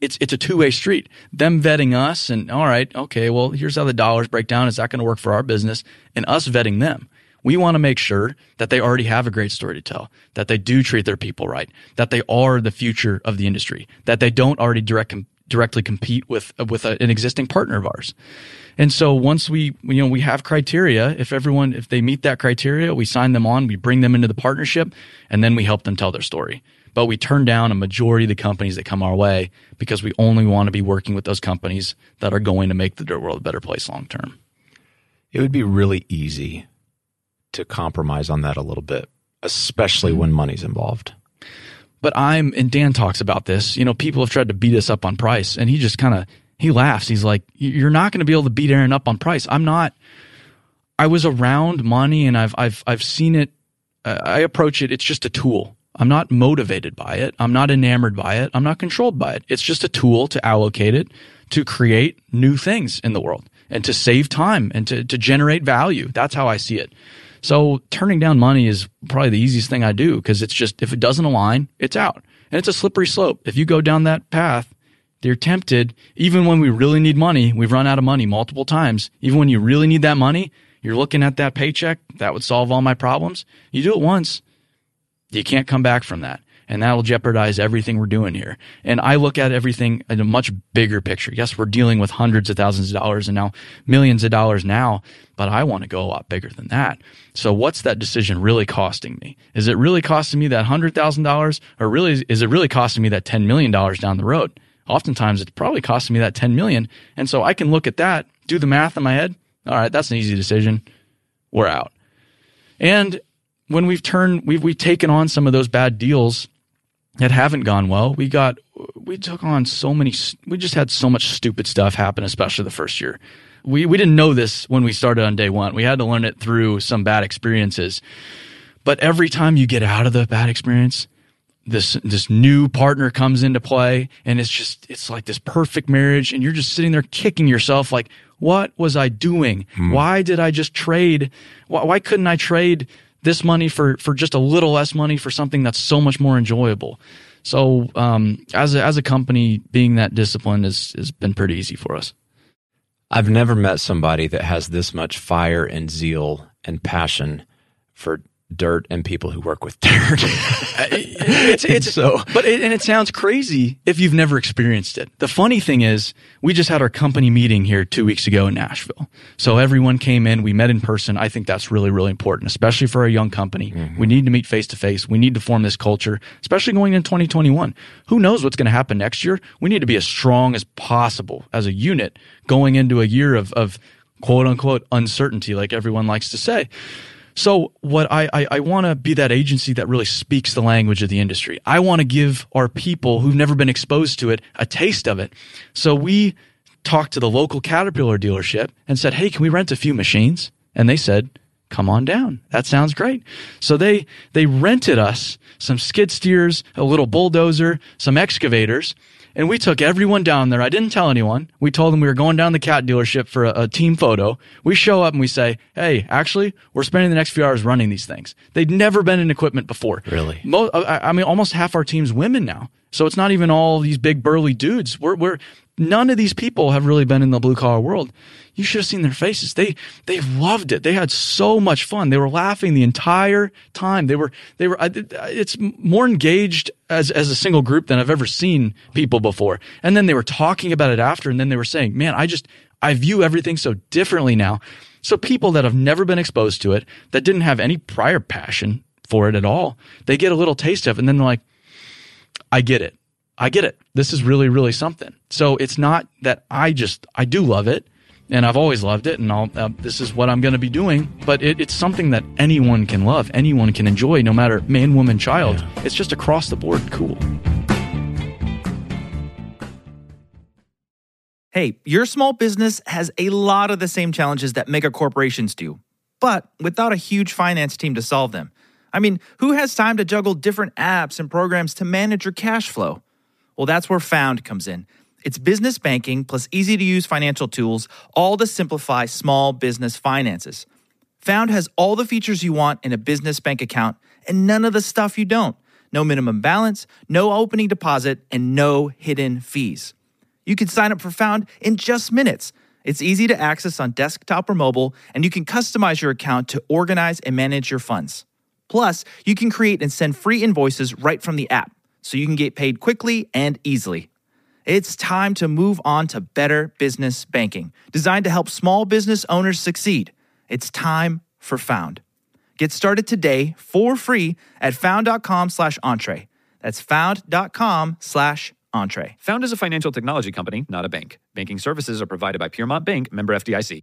it's it's a two way street. Them vetting us and all right, okay, well here's how the dollars break down. Is that going to work for our business? And us vetting them. We want to make sure that they already have a great story to tell, that they do treat their people right, that they are the future of the industry, that they don't already direct, directly compete with with a, an existing partner of ours. And so once we you know we have criteria, if everyone if they meet that criteria, we sign them on, we bring them into the partnership, and then we help them tell their story. But we turn down a majority of the companies that come our way because we only want to be working with those companies that are going to make the dirt world a better place long term. It would be really easy to compromise on that a little bit, especially when money's involved. But I'm, and Dan talks about this, you know, people have tried to beat us up on price and he just kind of, he laughs. He's like, you're not going to be able to beat Aaron up on price. I'm not, I was around money and I've, I've, I've seen it. Uh, I approach it. It's just a tool. I'm not motivated by it. I'm not enamored by it. I'm not controlled by it. It's just a tool to allocate it to create new things in the world and to save time and to, to generate value. That's how I see it. So turning down money is probably the easiest thing I do because it's just if it doesn't align, it's out. And it's a slippery slope. If you go down that path, you're tempted, even when we really need money, we've run out of money multiple times. Even when you really need that money, you're looking at that paycheck that would solve all my problems. You do it once, you can't come back from that and that'll jeopardize everything we're doing here. And I look at everything in a much bigger picture. Yes, we're dealing with hundreds of thousands of dollars and now millions of dollars now, but I want to go a lot bigger than that. So what's that decision really costing me? Is it really costing me that hundred thousand dollars or really is it really costing me that $10 million down the road? Oftentimes it's probably costing me that 10 million. And so I can look at that, do the math in my head. All right, that's an easy decision. We're out. And when we've turned, we've, we've taken on some of those bad deals that haven't gone well. We got we took on so many we just had so much stupid stuff happen especially the first year. We we didn't know this when we started on day 1. We had to learn it through some bad experiences. But every time you get out of the bad experience, this this new partner comes into play and it's just it's like this perfect marriage and you're just sitting there kicking yourself like what was I doing? Hmm. Why did I just trade? Why, why couldn't I trade this money for for just a little less money for something that's so much more enjoyable. So um, as a, as a company, being that disciplined has has been pretty easy for us. I've never met somebody that has this much fire and zeal and passion for dirt and people who work with dirt. <laughs> <laughs> it's, it's so, but it, and it sounds crazy if you've never experienced it. The funny thing is, we just had our company meeting here two weeks ago in Nashville. So everyone came in, we met in person. I think that's really, really important, especially for a young company. Mm-hmm. We need to meet face to face. We need to form this culture, especially going into 2021. Who knows what's going to happen next year? We need to be as strong as possible as a unit going into a year of, of quote unquote uncertainty, like everyone likes to say. So what I, I, I want to be that agency that really speaks the language of the industry. I want to give our people who've never been exposed to it a taste of it. So we talked to the local Caterpillar dealership and said, Hey, can we rent a few machines? And they said, come on down. That sounds great. So they, they rented us some skid steers, a little bulldozer, some excavators, And we took everyone down there. I didn't tell anyone. We told them we were going down the cat dealership for a, a team photo. We show up and we say, Hey, actually, we're spending the next few hours running these things. They'd never been in equipment before. Really? Mo- I, I mean, almost half our team's women now. So it's not even all these big burly dudes. We're, we're, none of these people have really been in the blue collar world. You should have seen their faces. They, they loved it. They had so much fun. They were laughing the entire time. They were, they were, it's more engaged as, as a single group than I've ever seen people before. And then they were talking about it after. And then they were saying, man, I just, I view everything so differently now. So people that have never been exposed to it, that didn't have any prior passion for it at all, they get a little taste of it. And then they're like, I get it. I get it. This is really, really something. So it's not that I just, I do love it and I've always loved it and I'll, uh, this is what I'm going to be doing, but it, it's something that anyone can love, anyone can enjoy, no matter man, woman, child. Yeah. It's just across the board cool. Hey, your small business has a lot of the same challenges that mega corporations do, but without a huge finance team to solve them. I mean, who has time to juggle different apps and programs to manage your cash flow? Well, that's where Found comes in. It's business banking plus easy to use financial tools, all to simplify small business finances. Found has all the features you want in a business bank account and none of the stuff you don't. No minimum balance, no opening deposit, and no hidden fees. You can sign up for Found in just minutes. It's easy to access on desktop or mobile, and you can customize your account to organize and manage your funds. Plus, you can create and send free invoices right from the app so you can get paid quickly and easily. It's time to move on to better business banking, designed to help small business owners succeed. It's time for Found. Get started today for free at found.com slash entre. That's found.com slash entre. Found is a financial technology company, not a bank. Banking services are provided by Piermont Bank, member FDIC.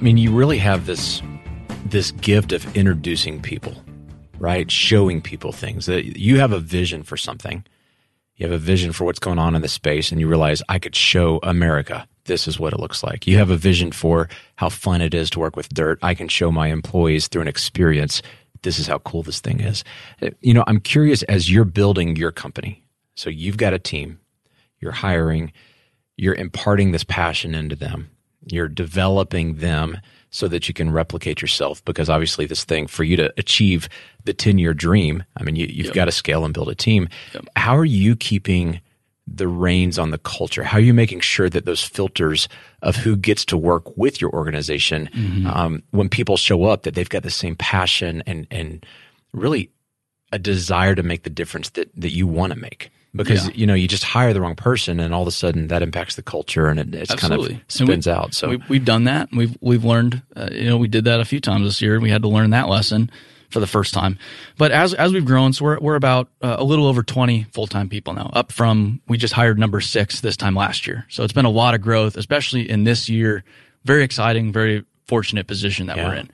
I mean, you really have this this gift of introducing people, right? Showing people things that you have a vision for something. You have a vision for what's going on in the space, and you realize I could show America this is what it looks like. You have a vision for how fun it is to work with dirt. I can show my employees through an experience. This is how cool this thing is. You know, I'm curious as you're building your company. So you've got a team, you're hiring, you're imparting this passion into them you're developing them so that you can replicate yourself because obviously this thing for you to achieve the 10 year dream i mean you, have yep. got to scale and build a team yep. how are you keeping the reins on the culture how are you making sure that those filters of who gets to work with your organization mm-hmm. um, when people show up that they've got the same passion and and really a desire to make the difference that that you want to make because yeah. you know you just hire the wrong person and all of a sudden that impacts the culture and it it's kind of spins we, out. So we, have done that. We've we've learned. Uh, you know, we did that a few times this year. We had to learn that lesson for the first time. But as as we've grown, so we're we're about uh, a little over twenty full time people now, up from we just hired number six this time last year. So it's been a lot of growth, especially in this year. Very exciting, very fortunate position that yeah. we're in.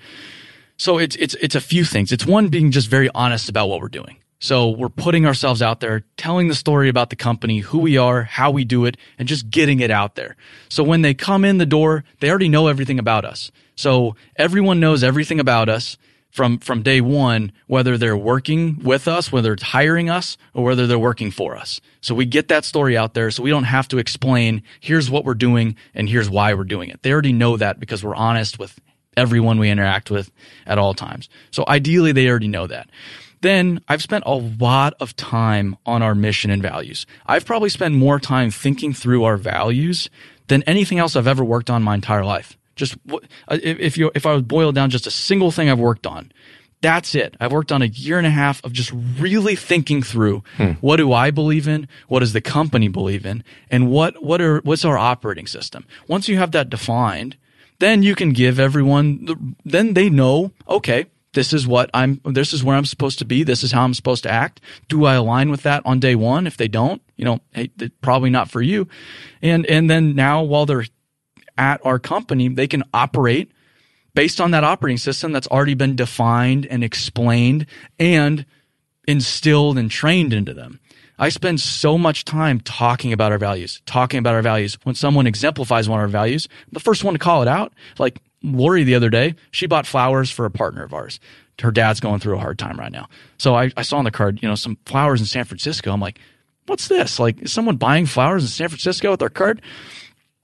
So it's it's it's a few things. It's one being just very honest about what we're doing. So we're putting ourselves out there, telling the story about the company, who we are, how we do it, and just getting it out there. So when they come in the door, they already know everything about us. So everyone knows everything about us from from day one, whether they're working with us, whether it's hiring us, or whether they're working for us. So we get that story out there, so we don't have to explain. Here's what we're doing, and here's why we're doing it. They already know that because we're honest with everyone we interact with at all times. So ideally, they already know that. Then I've spent a lot of time on our mission and values. I've probably spent more time thinking through our values than anything else I've ever worked on my entire life. Just uh, if you if I would boil down just a single thing I've worked on, that's it. I've worked on a year and a half of just really thinking through hmm. what do I believe in, what does the company believe in, and what what are what's our operating system. Once you have that defined, then you can give everyone. the, Then they know. Okay, this is what I'm. This is where I'm supposed to be. This is how I'm supposed to act. Do I align with that on day one? If they don't, you know, hey, probably not for you. And and then now while they're at our company, they can operate based on that operating system that's already been defined and explained and instilled and trained into them. I spend so much time talking about our values, talking about our values. When someone exemplifies one of our values, I'm the first one to call it out. Like Lori the other day, she bought flowers for a partner of ours. Her dad's going through a hard time right now. So I, I saw on the card, you know, some flowers in San Francisco. I'm like, what's this? Like, is someone buying flowers in San Francisco with their card?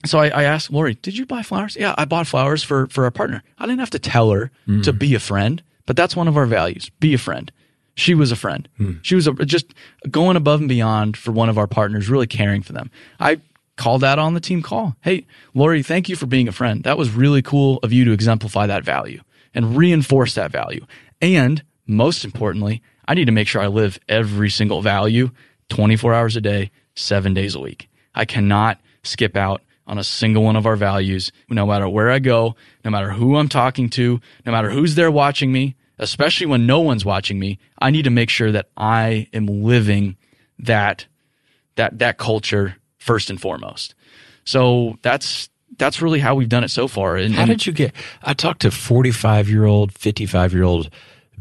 so I, I, asked Lori, "Did you buy flowers?" Yeah, I bought flowers for for our partner. I didn't have to tell her mm. to be a friend, but that's one of our values: be a friend. She was a friend. Mm. She was a, just going above and beyond for one of our partners, really caring for them. I called that on the team call. Hey, Lori, thank you for being a friend. That was really cool of you to exemplify that value and reinforce that value. And most importantly, I need to make sure I live every single value 24 hours a day, seven days a week. I cannot skip out on a single one of our values, no matter where I go, no matter who I'm talking to, no matter who's there watching me, especially when no one's watching me, I need to make sure that I am living that that that culture first and foremost. So that's that's really how we've done it so far. And, how did you get? I talked to forty-five year old, fifty-five year old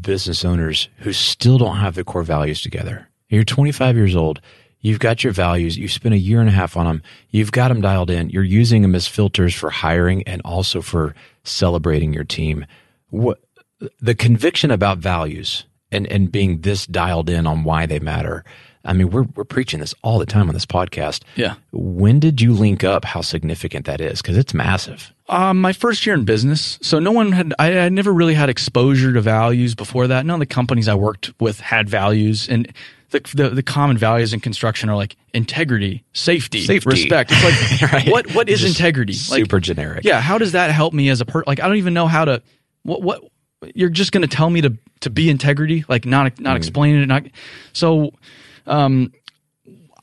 business owners who still don't have the core values together. You're 25 years old. You've got your values. You've spent a year and a half on them. You've got them dialed in. You're using them as filters for hiring and also for celebrating your team. What the conviction about values and, and being this dialed in on why they matter. I mean, we're, we're preaching this all the time on this podcast. Yeah. When did you link up how significant that is? Because it's massive. Um, my first year in business. So no one had, I, I never really had exposure to values before that. None of the companies I worked with had values. And the, the, the common values in construction are like integrity, safety, safety. respect. It's like <laughs> right. what what is Just integrity? Like, super generic. Yeah, how does that help me as a person? Like I don't even know how to what what you're just going to tell me to to be integrity, like not not mm. explaining it. Not so. Um,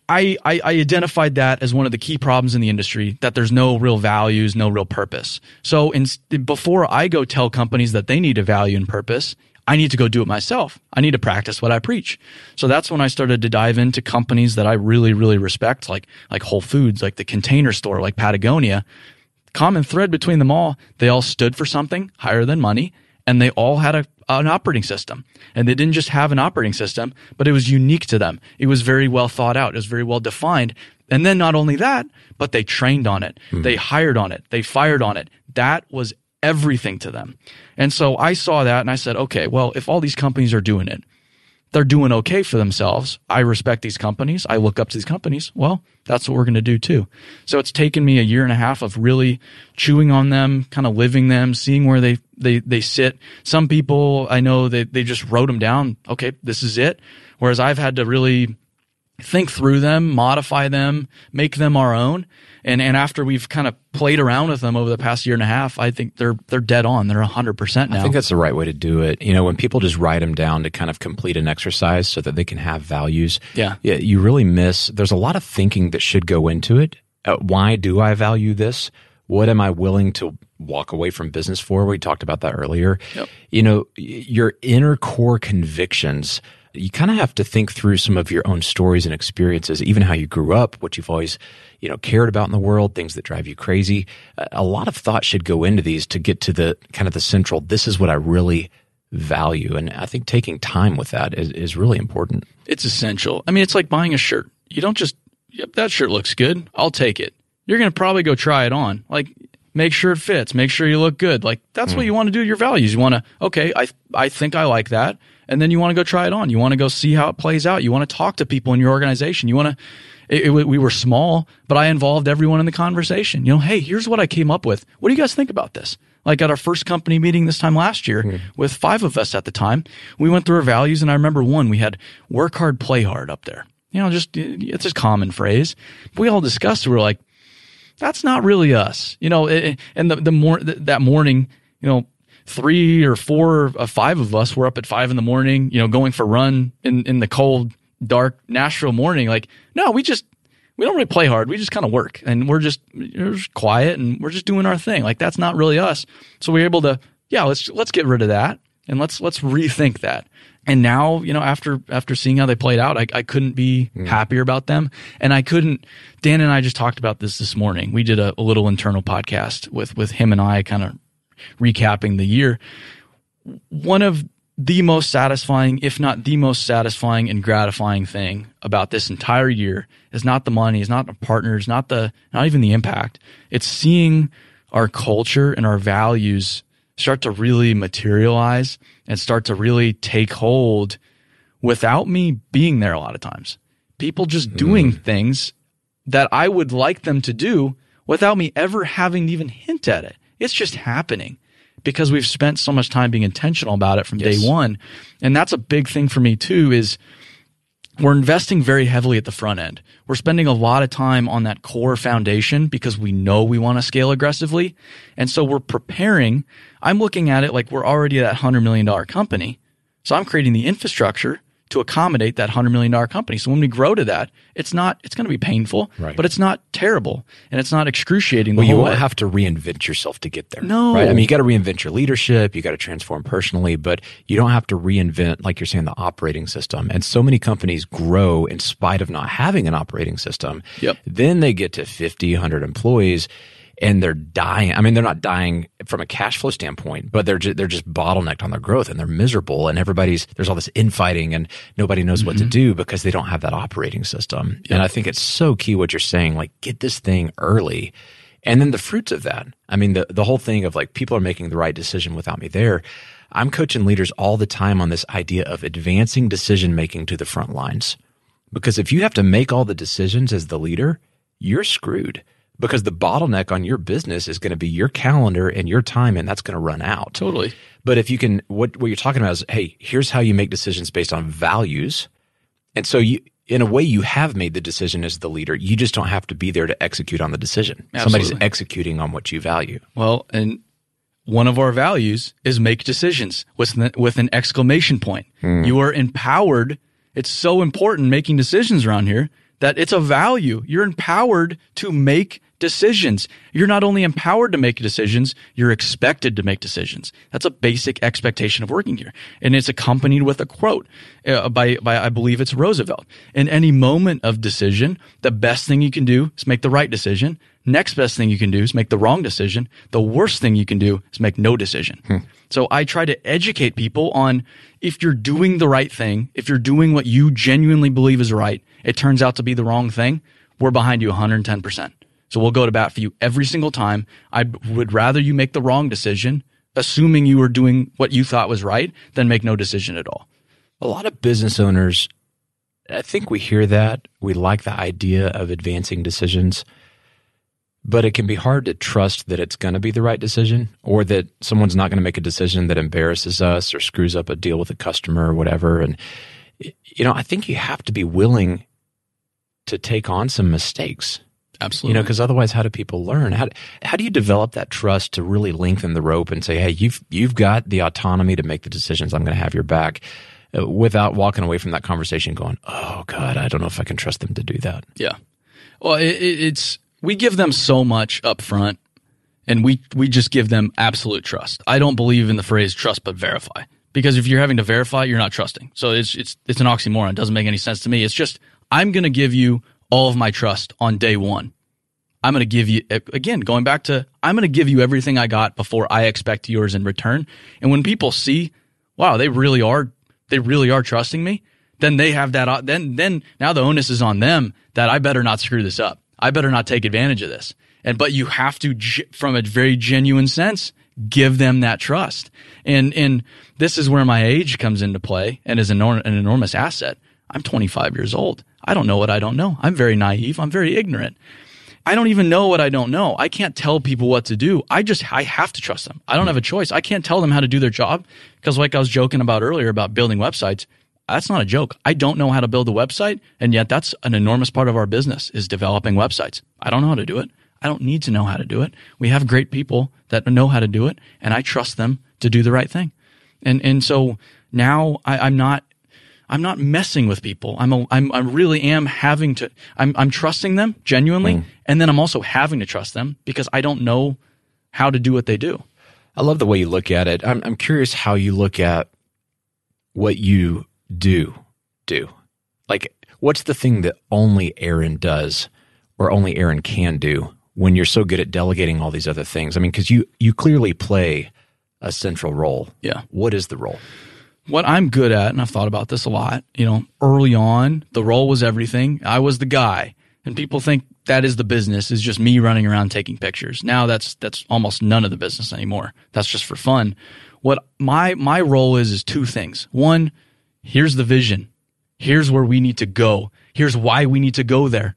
I, I, I identified that as one of the key problems in the industry that there's no real values, no real purpose. So in, before I go tell companies that they need a value and purpose, I need to go do it myself. I need to practice what I preach. So that's when I started to dive into companies that I really, really respect, like, like Whole Foods, like the container store, like Patagonia. Common thread between them all, they all stood for something higher than money and they all had a, an operating system. And they didn't just have an operating system, but it was unique to them. It was very well thought out. It was very well defined. And then not only that, but they trained on it. Mm-hmm. They hired on it. They fired on it. That was everything to them. And so I saw that and I said, okay, well, if all these companies are doing it, they're doing okay for themselves. I respect these companies. I look up to these companies. Well, that's what we're going to do too. So it's taken me a year and a half of really chewing on them, kind of living them, seeing where they, they, they sit. Some people I know they, they just wrote them down. Okay, this is it. Whereas I've had to really think through them, modify them, make them our own and and after we've kind of played around with them over the past year and a half, I think they're they're dead on. They're hundred percent now. I think that's the right way to do it. You know, when people just write them down to kind of complete an exercise so that they can have values. Yeah, yeah. You really miss. There's a lot of thinking that should go into it. Uh, why do I value this? What am I willing to walk away from business for? We talked about that earlier. Yep. You know, your inner core convictions you kind of have to think through some of your own stories and experiences, even how you grew up, what you've always, you know, cared about in the world, things that drive you crazy. A lot of thought should go into these to get to the kind of the central, this is what I really value. And I think taking time with that is, is really important. It's essential. I mean, it's like buying a shirt. You don't just, yep, that shirt looks good. I'll take it. You're going to probably go try it on. Like make sure it fits, make sure you look good. Like that's hmm. what you want to do. Your values. You want to okay, I I think I like that, and then you want to go try it on. You want to go see how it plays out. You want to talk to people in your organization. You want to. It, it, we were small, but I involved everyone in the conversation. You know, hey, here's what I came up with. What do you guys think about this? Like at our first company meeting this time last year hmm. with five of us at the time, we went through our values, and I remember one we had work hard, play hard up there. You know, just it's a common phrase. We all discussed. We were like, that's not really us, you know. it- And the the more that morning, you know, three or four or five of us were up at five in the morning, you know, going for run in in the cold, dark Nashville morning. Like, no, we just we don't really play hard. We just kind of work, and we're just we're just quiet, and we're just doing our thing. Like that's not really us. So we are able to, yeah, let's let's get rid of that, and let's let's rethink that. And now, you know, after after seeing how they played out, I, I couldn't be mm. happier about them. And I couldn't. Dan and I just talked about this this morning. We did a, a little internal podcast with with him and I, kind of recapping the year. One of the most satisfying, if not the most satisfying and gratifying thing about this entire year is not the money, is not the partners, not the not even the impact. It's seeing our culture and our values start to really materialize and start to really take hold without me being there a lot of times. People just mm. doing things that I would like them to do without me ever having to even hint at it. It's just happening because we've spent so much time being intentional about it from Yes. day one. And that's a big thing for me too is we're investing very heavily at the front end. We're spending a lot of time on that core foundation because we know we want to scale aggressively. And so we're preparing. I'm looking at it like we're already that $100 million company. So I'm creating the infrastructure to accommodate that $100 million company. So when we grow to that, it's not, it's going to be painful, Right. but it's not terrible and it's not excruciating Well, you won't way. have to reinvent yourself to get there. No. Right? I mean, you got to reinvent your leadership. You got to transform personally, but you don't have to reinvent, like you're saying, the operating system. And so many companies grow in spite of not having an operating system. Yep. Then they get to 50, 100 employees and they're dying. I mean, they're not dying from a cash flow standpoint, but they're just, they're just bottlenecked on their growth and they're miserable. And everybody's, there's all this infighting and nobody knows what to mm-hmm. do because they don't have that operating system. And I think it's so key what you're saying, like get this thing early. And then the fruits of that. I mean, the, the whole thing of like people are making the right decision without me there. I'm coaching leaders all the time on this idea of advancing decision making to the front lines. Because if you have to make all the decisions as the leader, you're screwed. Because the bottleneck on your business is going to be your calendar and your time, and that's going to run out. Totally. But if you can, what what you're talking about is, hey, here's how you make decisions based on values, and so you, in a way, you have made the decision as the leader. You just don't have to be there to execute on the decision. Absolutely. Somebody's executing on what you value. Well, and one of our values is make decisions with an, with an exclamation point. Hmm. You are empowered. It's so important making decisions around here that it's a value. You're empowered to make decisions. You're not only empowered to make decisions, you're expected to make decisions. That's a basic expectation of working here. And it's accompanied with a quote uh, by, by, I believe it's Roosevelt. In any moment of decision, the best thing you can do is make the right decision. Next best thing you can do is make the wrong decision. The worst thing you can do is make no decision. So I try to educate people on if you're doing the right thing, if you're doing what you genuinely believe is right, it turns out to be the wrong thing, we're behind you 110%. So we'll go to bat for you every single time. I would rather you make the wrong decision, assuming you were doing what you thought was right, than make no decision at all. A lot of business owners, I think we hear that. We like the idea of advancing decisions, but it can be hard to trust that it's going to be the right decision or that someone's not going to make a decision that embarrasses us or screws up a deal with a customer or whatever. And, you know, I think you have to be willing to take on some mistakes. Absolutely. You know, because otherwise, how do people learn? How how do you develop that trust to really lengthen the rope and say, "Hey, you've you've got the autonomy to make the decisions. I'm going to have your back," uh, without walking away from that conversation going, "Oh God, I don't know if I can trust them to do that." Yeah. Well, it, it, it's we give them so much up front, and we we just give them absolute trust. I don't believe in the phrase trust but verify because if you're having to verify, you're not trusting. So it's it's it's an oxymoron. It doesn't make any sense to me. It's just I'm going to give you all of my trust on day one. I'm going to give you again going back to I'm going to give you everything I got before I expect yours in return. And when people see, wow, they really are they really are trusting me, then they have that then then now the onus is on them that I better not screw this up. I better not take advantage of this. And but you have to, from a very genuine sense, give them that trust. And and this is where my age comes into play and is an, an enormous asset. I'm 25 years old. I don't know what I don't know. I'm very naive. I'm very ignorant. I don't even know what I don't know. I can't tell people what to do. I just I have to trust them. I don't have a choice. I can't tell them how to do their job because like I was joking about earlier about building websites, that's not a joke. I don't know how to build a website and yet that's an enormous part of our business is developing websites. I don't know how to do it. I don't need to know how to do it. We have great people that know how to do it and I trust them to do the right thing. And and so now I, I'm not I'm not messing with people. I'm a, I'm I really am having to I'm I'm trusting them genuinely, mm. and then I'm also having to trust them because I don't know how to do what they do. I love the way you look at it. I'm I'm curious how you look at what you do do. Like what's the thing that only Aaron does or only Aaron can do when you're so good at delegating all these other things? I mean, cuz you you clearly play a central role. Yeah. What is the role? What I'm good at, and I've thought about this a lot, you know, early on, the role was everything. I was the guy. And people think that is the business, is just me running around taking pictures. Now that's that's almost none of the business anymore. That's just for fun. What my my role is is two things. One, here's the vision. Here's where we need to go. Here's why we need to go there.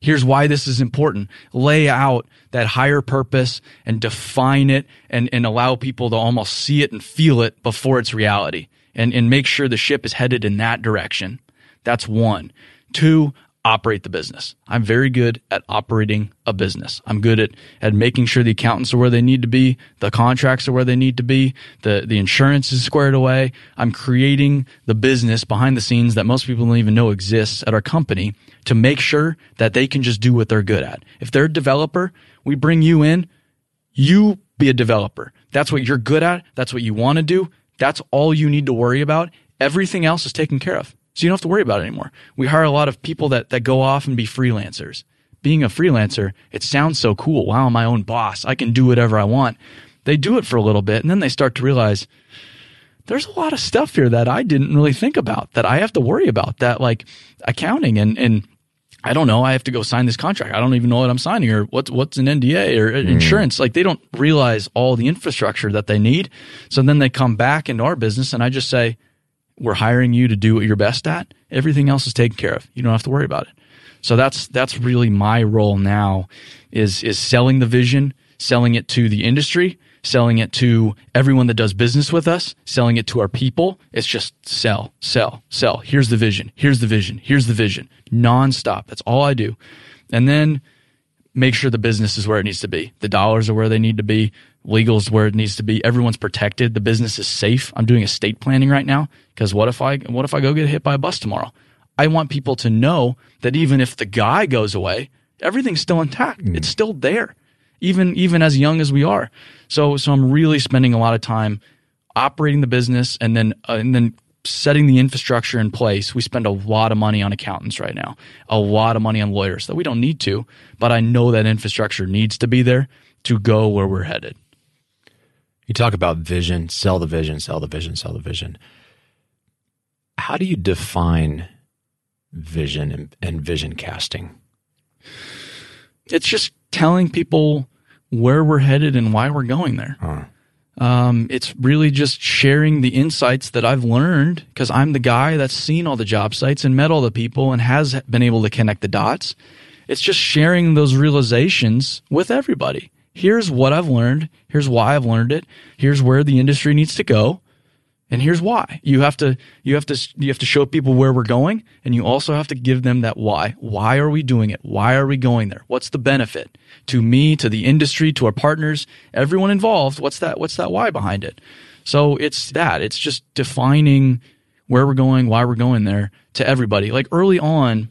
Here's why this is important. Lay out that higher purpose and define it and, and allow people to almost see it and feel it before it's reality and, and make sure the ship is headed in that direction. That's one. Two, operate the business. I'm very good at operating a business. I'm good at, at making sure the accountants are where they need to be, the contracts are where they need to be, the, the insurance is squared away. I'm creating the business behind the scenes that most people don't even know exists at our company to make sure that they can just do what they're good at. If they're a developer, we bring you in, you be a developer. That's what you're good at. That's what you want to do. That's all you need to worry about. Everything else is taken care of. So you don't have to worry about it anymore. We hire a lot of people that, that go off and be freelancers. Being a freelancer, it sounds so cool. Wow, I'm my own boss. I can do whatever I want. They do it for a little bit and then they start to realize there's a lot of stuff here that I didn't really think about that I have to worry about that like accounting and, and I don't know. I have to go sign this contract. I don't even know what I'm signing or what's what's an NDA or mm. insurance. Like they don't realize all the infrastructure that they need. So then they come back into our business, and I just say, "We're hiring you to do what you're best at. Everything else is taken care of. You don't have to worry about it." So that's that's really my role now is is selling the vision, selling it to the industry, selling it to everyone that does business with us, selling it to our people. It's just sell, sell, sell. Here's the vision. Here's the vision. Here's the vision. Nonstop. That's all I do. And then make sure the business is where it needs to be. The dollars are where they need to be. Legal is where it needs to be. Everyone's protected. The business is safe. I'm doing estate planning right now because what if I what if I go get hit by a bus tomorrow? I want people to know that even if the guy goes away, everything's still intact. Mm. It's still there even even as young as we are. So so I'm really spending a lot of time operating the business and then uh, and then setting the infrastructure in place. We spend a lot of money on accountants right now, a lot of money on lawyers that we don't need to, but I know that infrastructure needs to be there to go where we're headed. You talk about vision, sell the vision, sell the vision, sell the vision. How do you define vision and, and vision casting? It's just telling people where we're headed and why we're going there. Huh. Um, it's really just sharing the insights that I've learned because I'm the guy that's seen all the job sites and met all the people and has been able to connect the dots. It's just sharing those realizations with everybody. Here's what I've learned. Here's why I've learned it. Here's where the industry needs to go. And here's why. You have to you have to you have to show people where we're going and you also have to give them that why. Why are we doing it? Why are we going there? What's the benefit to me, to the industry, to our partners, everyone involved? What's that what's that why behind it? So it's that. It's just defining where we're going, why we're going there to everybody. Like early on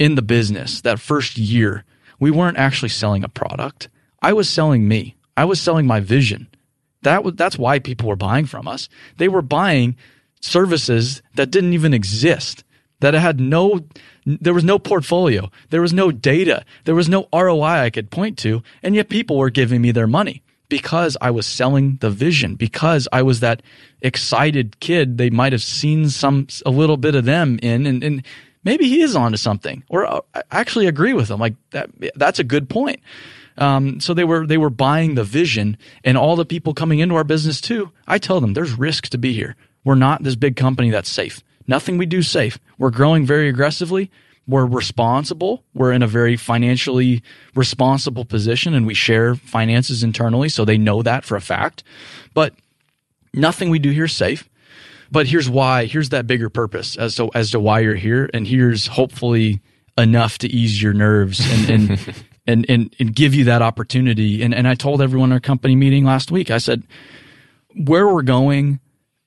in the business, that first year, we weren't actually selling a product. I was selling me. I was selling my vision. That that's why people were buying from us. They were buying services that didn't even exist. That had no there was no portfolio. There was no data. There was no ROI I could point to, and yet people were giving me their money because I was selling the vision, because I was that excited kid they might have seen some a little bit of them in and, and maybe he is onto something or uh, I actually agree with them like that that's a good point Um, so they were they were buying the vision, and all the people coming into our business too. I tell them there's risk to be here. We're not this big company that's safe. Nothing we do safe. We're growing very aggressively. We're responsible. We're in a very financially responsible position, and we share finances internally, so they know that for a fact. But nothing we do here is safe. But here's why. Here's that bigger purpose as to as to why you're here, and here's hopefully enough to ease your nerves and and, <laughs> and, and and give you that opportunity. And and I told everyone in our company meeting last week. I said, where we're going,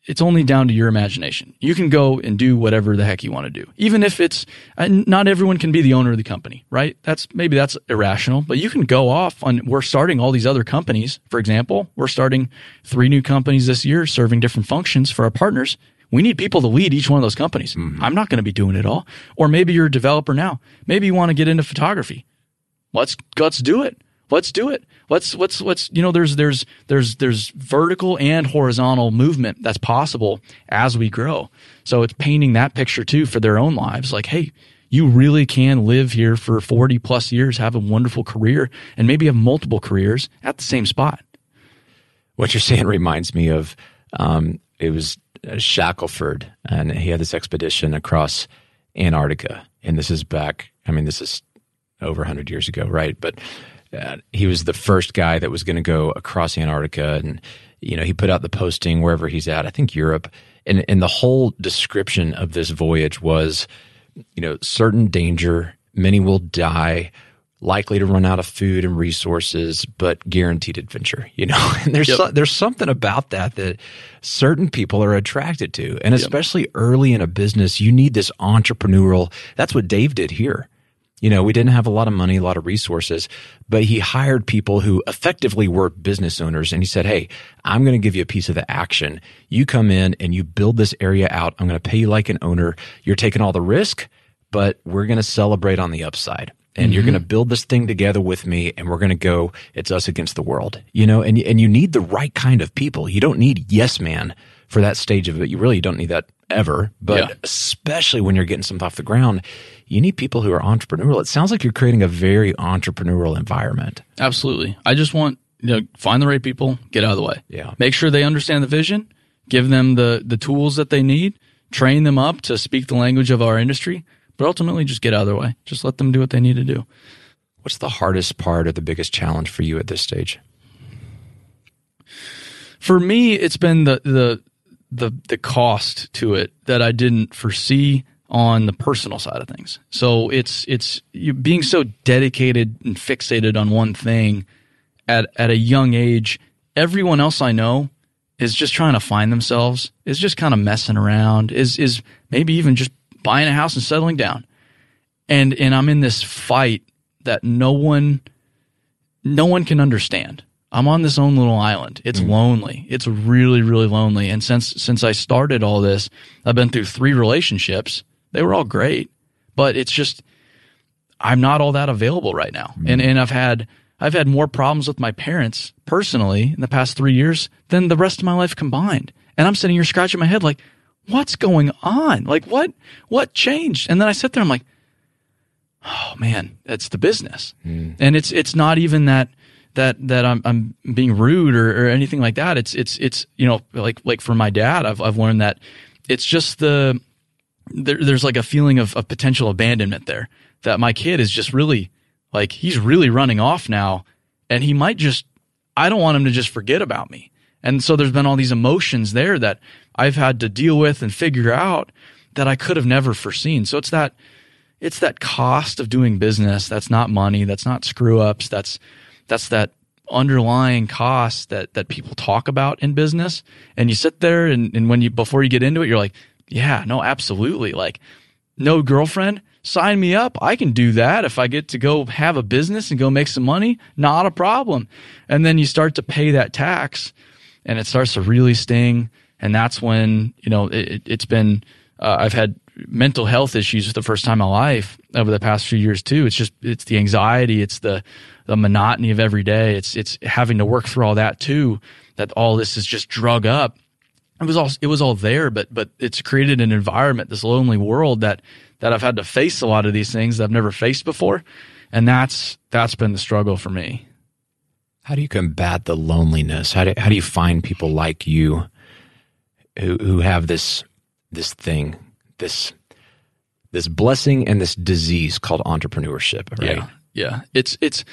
it's only down to your imagination. You can go and do whatever the heck you want to do, even if it's not everyone can be the owner of the company, right? That's maybe that's irrational, but you can go off on. We're starting all these other companies. For example, we're starting three new companies this year, serving different functions for our partners. We need people to lead each one of those companies. Mm-hmm. I'm not going to be doing it all. Or maybe you're a developer now. Maybe you want to get into photography. Let's let's do it. Let's do it. Let's let's let's you know there's there's there's there's vertical and horizontal movement that's possible as we grow. So it's painting that picture too for their own lives. Like, hey, you really can live here for 40 plus years, have a wonderful career, and maybe have multiple careers at the same spot. What you're saying reminds me of um, it was Shackleton, and he had this expedition across Antarctica. And this is back, I mean, this is over 100 years ago, right? But uh, he was the first guy that was going to go across Antarctica. And, you know, he put out the posting wherever he's at, I think Europe. And, and the whole description of this voyage was, you know, certain danger, many will die likely to run out of food and resources, but guaranteed adventure. You know, <laughs> and there's yep. so, there's something about that that certain people are attracted to, and especially yep. early in a business, you need this entrepreneurial. That's what Dave did here. You know, we didn't have a lot of money, a lot of resources, but he hired people who effectively were business owners. And he said, Hey, I'm going to give you a piece of the action. You come in and you build this area out. I'm going to pay you like an owner. You're taking all the risk, but we're going to celebrate on the upside and mm-hmm. you're going to build this thing together with me and we're going to go it's us against the world you know and and you need the right kind of people you don't need yes man for that stage of it you really don't need that ever but yeah. especially when you're getting something off the ground you need people who are entrepreneurial it sounds like you're creating a very entrepreneurial environment absolutely i just want you know find the right people get out of the way yeah make sure they understand the vision give them the the tools that they need train them up to speak the language of our industry but ultimately, just get out of their way. Just let them do what they need to do. What's the hardest part or the biggest challenge for you at this stage? For me, it's been the the the the cost to it that I didn't foresee on the personal side of things. So it's it's you being so dedicated and fixated on one thing at at a young age. Everyone else I know is just trying to find themselves, is just kind of messing around, is is maybe even just buying a house and settling down. And and I'm in this fight that no one no one can understand. I'm on this own little island. It's mm. lonely. It's really, really lonely. And since since I started all this, I've been through three relationships. They were all great, but it's just I'm not all that available right now. Mm. And and I've had I've had more problems with my parents personally in the past three years than the rest of my life combined. And I'm sitting here scratching my head like, what's going on? Like what what changed? And then I sit there, I'm like, oh man, that's the business. Mm. And it's it's not even that that that I'm I'm being rude or, or anything like that. It's it's it's you know like like for my dad, I've I've learned that it's just the there, there's like a feeling of, of potential abandonment there that my kid is just really like he's really running off now and he might just I don't want him to just forget about me. And so there's been all these emotions there that I've had to deal with and figure out that I could have never foreseen. So it's that it's that cost of doing business. That's not money. That's not screw ups. That's that's that underlying cost that that people talk about in business. And you sit there and, and when you before you get into it, you're like, yeah, no, absolutely. Like, no girlfriend, sign me up. I can do that if I get to go have a business and go make some money. Not a problem. And then you start to pay that tax and it starts to really sting and that's when you know it, has been. Uh, I've had mental health issues for the first time in my life over the past few years too. It's just it's the anxiety, it's the the monotony of every day. It's it's having to work through all that too. That all this is just drug up. It was all it was all there, but but it's created an environment, this lonely world that that I've had to face a lot of these things that I've never faced before, and that's that's been the struggle for me. How do you combat the loneliness? How do, how do you find people like you who, who have this, this thing, this, this blessing and this disease called entrepreneurship, right? Yeah. Yeah. It's, it's,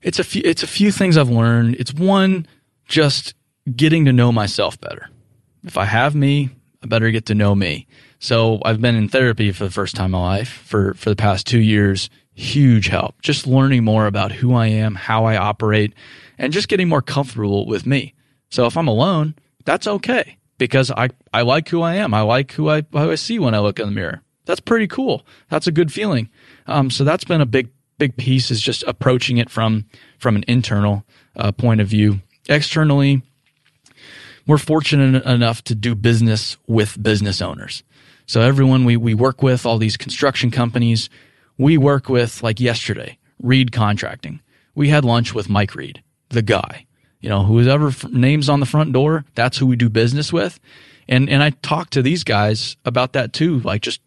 it's a few, it's a few things I've learned. It's one, just getting to know myself better. If I have me, I better get to know me. So I've been in therapy for the first time in my life for, for the past two years. Huge help. Just learning more about who I am, how I operate, and just getting more comfortable with me. So if I'm alone, that's okay because I, I like who I am. I like who I, who I see when I look in the mirror. That's pretty cool. That's a good feeling. Um, so that's been a big, big piece is just approaching it from, from an internal uh, point of view. Externally, we're fortunate enough to do business with business owners. So everyone we, we work with, all these construction companies, we work with like yesterday, Reed Contracting. We had lunch with Mike Reed, the guy, you know, whoever f- names on the front door, that's who we do business with. And, and I talk to these guys about that too. Like just,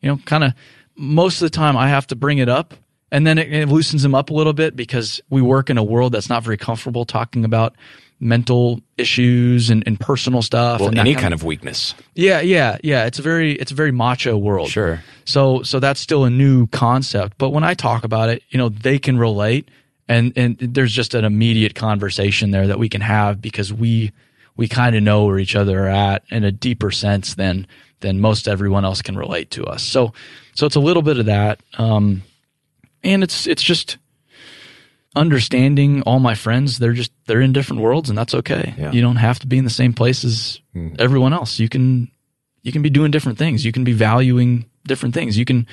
you know, kind of most of the time I have to bring it up and then it, it loosens them up a little bit because we work in a world that's not very comfortable talking about mental issues and, and personal stuff Well, and any kind kind of weakness. yeah, yeah, yeah. It's a very it's a very macho world. Sure. So so that's still a new concept. But when I talk about it, you know, they can relate and and there's just an immediate conversation there that we can have because we we kind of know where each other are at in a deeper sense than than most everyone else can relate to us. So so it's a little bit of that. Um and it's it's just understanding all my friends they're just they're in different worlds and that's okay. Yeah. you don't have to be in the same place as everyone else. You can you can be doing different things. You can be valuing different things. You can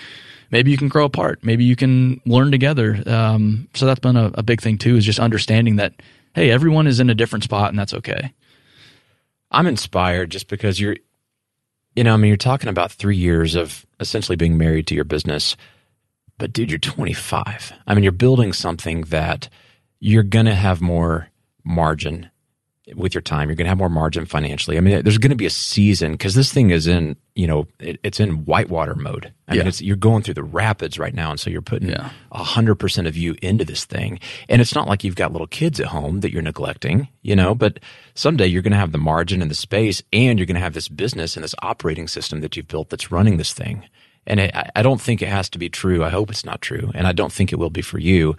maybe you can grow apart. Maybe you can learn together. Um, so that's been a, a big thing too is just understanding that hey everyone is in a different spot and that's okay. I'm inspired just because you're, you know, I mean, you're talking about three years of essentially being married to your business, but dude, you're 25. I mean, you're building something that you're going to have more margin with your time. You're going to have more margin financially. I mean, there's going to be a season because this thing is in, you know, it, it's in whitewater mode. I mean, Yeah. it's, you're going through the rapids right now. And so you're putting Yeah. hundred percent of you into this thing. And it's not like you've got little kids at home that you're neglecting, you know, but someday you're going to have the margin and the space and you're going to have this business and this operating system that you've built that's running this thing. And it, I- don't think it has to be true. I hope it's not true. And I don't think it will be for you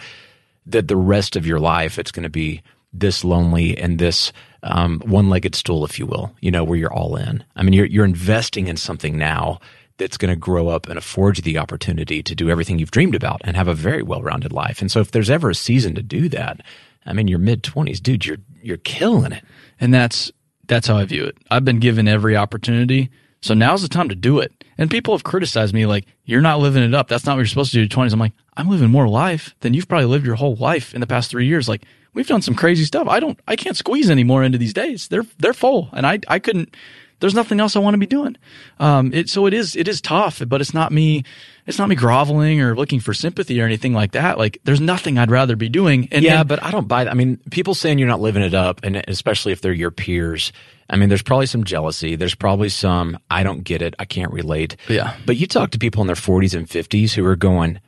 that the rest of your life it's going to be this lonely and this um, one-legged stool, if you will, you know, where you're all in. I mean, you're you're investing in something now that's going to grow up and afford you the opportunity to do everything you've dreamed about and have a very well-rounded life. And so, if there's ever a season to do that, I mean, your mid twenties, dude, you're you're killing it. and that's that's how I view it. I've been given every opportunity, so now's the time to do it. And people have criticized me like, "You're not living it up. That's not what you're supposed to do." in your Twenties. I'm like, I'm living more life than you've probably lived your whole life in the past three years. Like, we've done some crazy stuff. I don't, I can't squeeze any more into these days. They're they're full, and I I couldn't. There's nothing else I want to be doing. Um, it so it is it is tough, but it's not me. It's not me groveling or looking for sympathy or anything like that. Like, there's nothing I'd rather be doing. And yeah, and- but I don't buy that. I mean, people saying you're not living it up, and especially if they're your peers. I mean, there's probably some jealousy. There's probably some, I don't get it. I can't relate. Yeah. But you talk to people in their 40s and 50s who are going,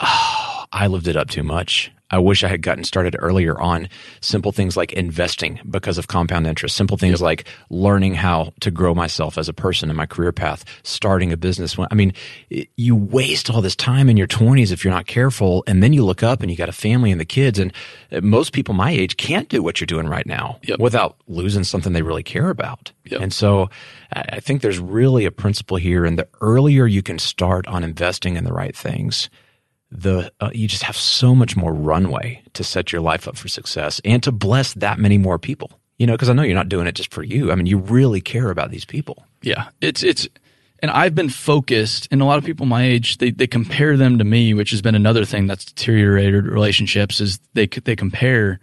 oh, I lived it up too much. I wish I had gotten started earlier on simple things like investing because of compound interest, simple things like learning how to grow myself as a person in my career path, starting a business. I mean, you waste all this time in your 20s if you're not careful. And then you look up and you got a family and the kids. And uh, most people my age can't do what you're doing right now Yep. without losing something they really care about. Yep. And so I think there's really a principle here. And the earlier you can start on investing in the right things, the uh, you just have so much more runway to set your life up for success and to bless that many more people. You know, because I know you're not doing it just for you. I mean, you really care about these people. Yeah, it's it's, and I've been focused, and a lot of people my age they they compare them to me, which has been another thing that's deteriorated relationships. Is they they compare,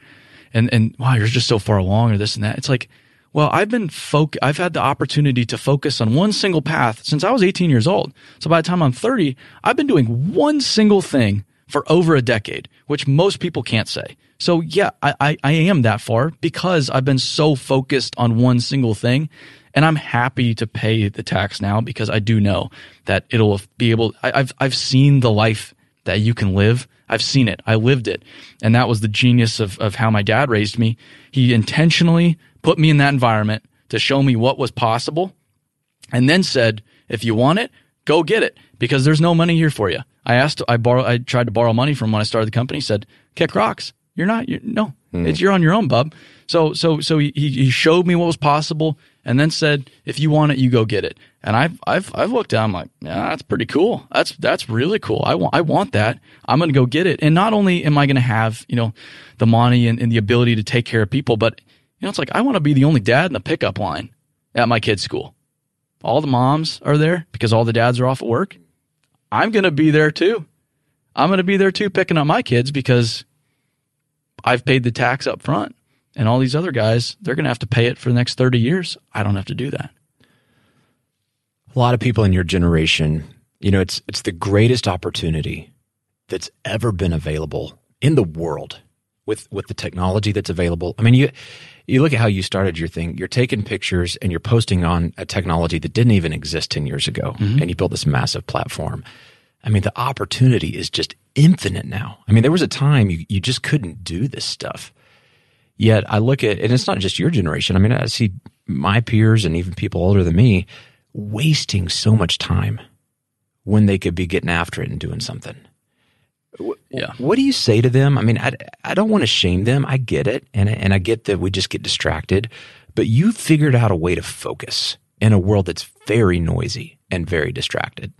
and and wow, you're just so far along, or this and that. It's like, well, I've been foc, I've had the opportunity to focus on one single path since I was 18 years old. So by the time I'm 30, I've been doing one single thing for over a decade, which most people can't say. So yeah, I, I, I am that far because I've been so focused on one single thing. And I'm happy to pay the tax now because I do know that it'll be able, I, I've, I've seen the life that you can live. I've seen it. I lived it. And that was the genius of, of how my dad raised me. He intentionally put me in that environment to show me what was possible and then said, if you want it, go get it because there's no money here for you. I asked, I borrow, I tried to borrow money from when I started the company. Said, kick rocks. You're not, you're, no, mm. it's, you're on your own, bub. So, so, so he, he showed me what was possible and then said, if you want it, you go get it. And I've, I've, I've looked down, I'm like, yeah, that's pretty cool. That's, that's really cool. I want, I want that. I'm going to go get it. And not only am I going to have, you know, the money and, and the ability to take care of people, but, you know, it's like, I want to be the only dad in the pickup line at my kid's school. All the moms are there because all the dads are off at work. I'm going to be there too. I'm going to be there too, picking up my kids because I've paid the tax up front. And all these other guys, they're going to have to pay it for the next 30 years. I don't have to do that a lot of people in your generation, you know, it's it's the greatest opportunity that's ever been available in the world with with the technology that's available. I mean, you you look at how you started your thing. You're taking pictures and you're posting on a technology that didn't even exist 10 years ago mm-hmm. and you built this massive platform. I mean, the opportunity is just infinite now. I mean, there was a time you, you just couldn't do this stuff. Yet I look at, and it's not just your generation. I mean, I see my peers and even people older than me wasting so much time when they could be getting after it and doing something. Yeah. What do you say to them? I mean, I, I don't want to shame them. I get it. And, and I get that we just get distracted, but you figured out a way to focus in a world that's very noisy and very distracted.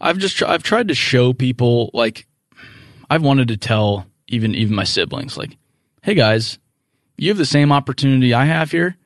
I've just, I've tried to show people like, I've wanted to tell even, even my siblings, like, Hey guys, you have the same opportunity I have here.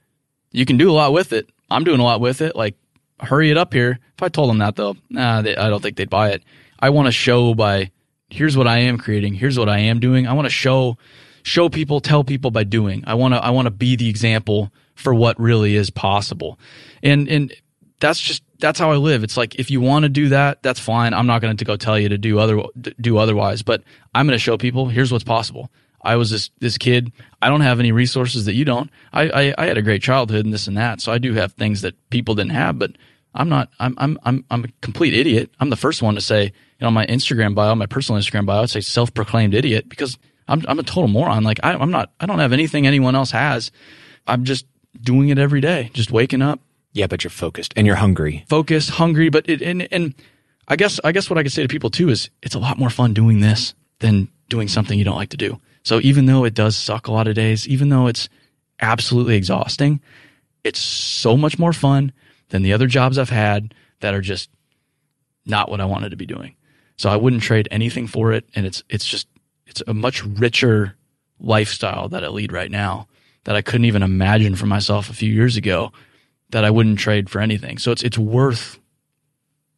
You can do a lot with it. I'm doing a lot with it. Like, hurry it up here. If I told them that though, nah, they, I don't think they'd buy it. I want to show by here's what I am creating, here's what I am doing. I want to show show people, tell people by doing. I want to I want to be the example for what really is possible. And and that's just that's how I live. It's like if you want to do that, that's fine. I'm not going to go tell you to do other do otherwise, but I'm going to show people here's what's possible. I was this this kid. I don't have any resources that you don't. I, I, I had a great childhood and this and that, so I do have things that people didn't have. But I'm not. I'm I'm I'm I'm a complete idiot. I'm the first one to say, you know, my Instagram bio, my personal Instagram bio, I'd say self-proclaimed idiot because I'm I'm a total moron. Like I, I'm not. I don't have anything anyone else has. I'm just doing it every day. Just waking up. Yeah, but you're focused and you're hungry. Focused, hungry, but it and and I guess I guess what I could say to people too is it's a lot more fun doing this than doing something you don't like to do. So even though it does suck a lot of days, even though it's absolutely exhausting, it's so much more fun than the other jobs I've had that are just not what I wanted to be doing. So I wouldn't trade anything for it. And it's, it's just, it's a much richer lifestyle that I lead right now that I couldn't even imagine for myself a few years ago that I wouldn't trade for anything. So it's, it's worth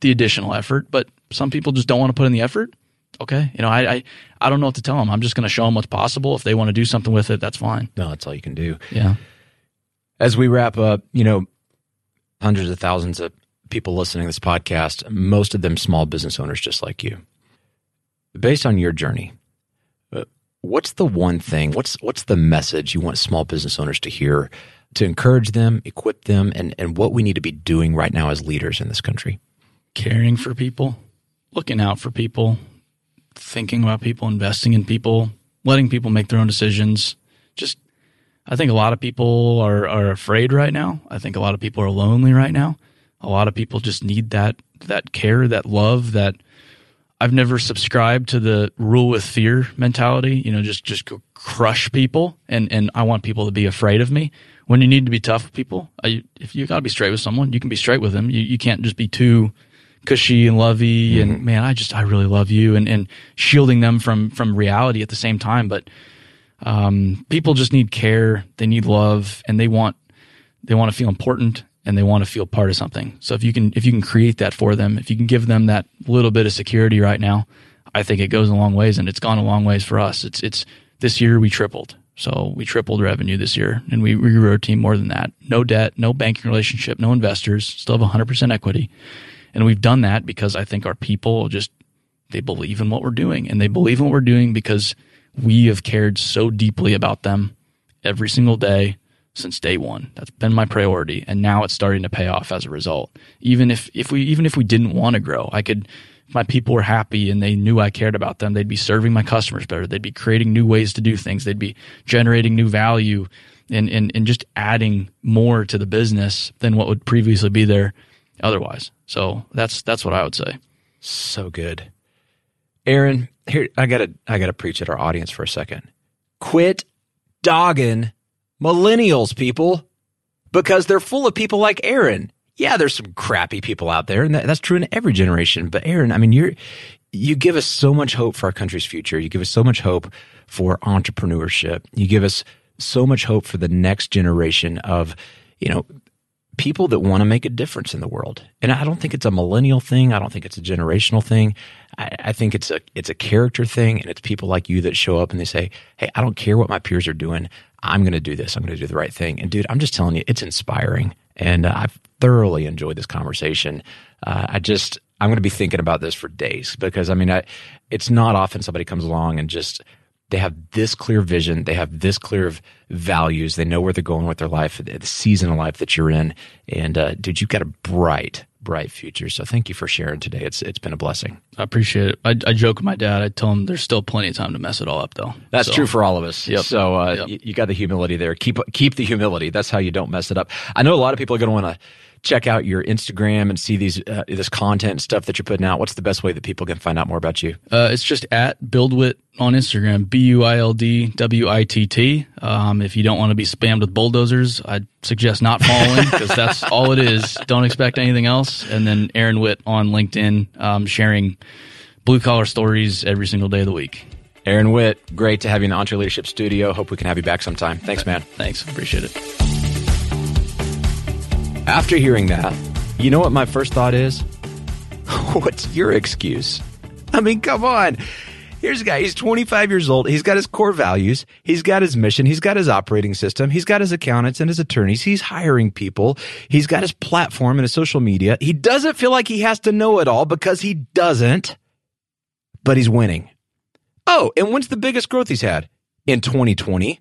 the additional effort, but some people just don't want to put in the effort. Okay. You know, I, I, I don't know what to tell them. I'm just going to show them what's possible. If they want to do something with it, that's fine. No, that's all you can do. Yeah. As we wrap up, you know, hundreds of thousands of people listening to this podcast, most of them small business owners just like you. Based on your journey, uh, what's the one thing, what's what's the message you want small business owners to hear to encourage them, equip them, and, and what we need to be doing right now as leaders in this country? Caring for people, looking out for people, thinking about people, investing in people, letting people make their own decisions, just I think a lot of people are, are afraid right now. I think a lot of people are lonely right now. A lot of people just need that that care, that love, that I've never subscribed to the rule with fear mentality, you know, just just crush people and and I want people to be afraid of me. When you need to be tough with people, I, if you got to be straight with someone, you can be straight with them. You you can't just be too cushy and lovey mm-hmm. and man, I just I really love you and and shielding them from from reality at the same time, but um, people just need care, they need love, and they want they want to feel important and they want to feel part of something. So if you can if you can create that for them, if you can give them that little bit of security right now, I think it goes a long ways, and it's gone a long ways for us. It's it's this year we tripled. So we tripled revenue this year, and we, we grew our team more than that. No debt, no banking relationship, no investors, still have 100% equity. And we've done that because I think our people just, they believe in what we're doing. And they believe in what we're doing because we have cared so deeply about them every single day since day one. That's been my priority. And now it's starting to pay off as a result. Even if, if we, even if we didn't want to grow, I could my people were happy and they knew I cared about them, they'd be serving my customers better. They'd be creating new ways to do things. They'd be generating new value and, and, and just adding more to the business than what would previously be there otherwise. So that's, that's what I would say. So good. Aaron, here, I gotta, I gotta preach at our audience for a second. Quit dogging millennials, people, because they're full of people like Aaron yeah, there's some crappy people out there, and that, that's true in every generation. But Aaron, I mean, you're you give us so much hope for our country's future. You give us so much hope for entrepreneurship. You give us so much hope for the next generation of, you know, people that want to make a difference in the world. And I don't think it's a millennial thing. I don't think it's a generational thing. I, I, think it's a it's a character thing, and it's people like you that show up and they say, "Hey, I don't care what my peers are doing. I'm going to do this. I'm going to do the right thing." And dude, I'm just telling you, it's inspiring. And uh, I've thoroughly enjoyed this conversation. Uh, I just, I'm going to be thinking about this for days because I mean, I, it's not often somebody comes along and just, they have this clear vision. They have this clear of values. They know where they're going with their life, the season of life that you're in. And, uh, dude, you've got a bright, bright future. So thank you for sharing today. It's it's been a blessing. I appreciate it. I, I joke with my dad. I tell him there's still plenty of time to mess it all up, though. That's so, true for all of us. Yep. So uh, yep. you, you, got the humility there. Keep keep the humility. That's how you don't mess it up. I know a lot of people are going to want to check out your Instagram and see these uh, this content stuff that you're putting out, what's the best way that people can find out more about you? Uh, it's just at BuildWitt on Instagram, B U I L D W I T T. Um, if you don't want to be spammed with bulldozers, I'd suggest not following because that's <laughs> all it is. Don't expect anything else. And then Aaron Witt on LinkedIn, um, sharing blue collar stories every single day of the week. Aaron Witt, great to have you in the EntreLeadership Studio. Hope we can have you back sometime. Thanks, man. Thanks. Appreciate it. After hearing that, you know what my first thought is? <laughs> What's your excuse? I mean, come on. Here's a guy, he's 25 years old. He's got his core values. He's got his mission. He's got his operating system. He's got his accountants and his attorneys. He's hiring people. He's got his platform and his social media. He doesn't feel like he has to know it all because he doesn't, but he's winning. Oh, and when's the biggest growth he's had? In 2020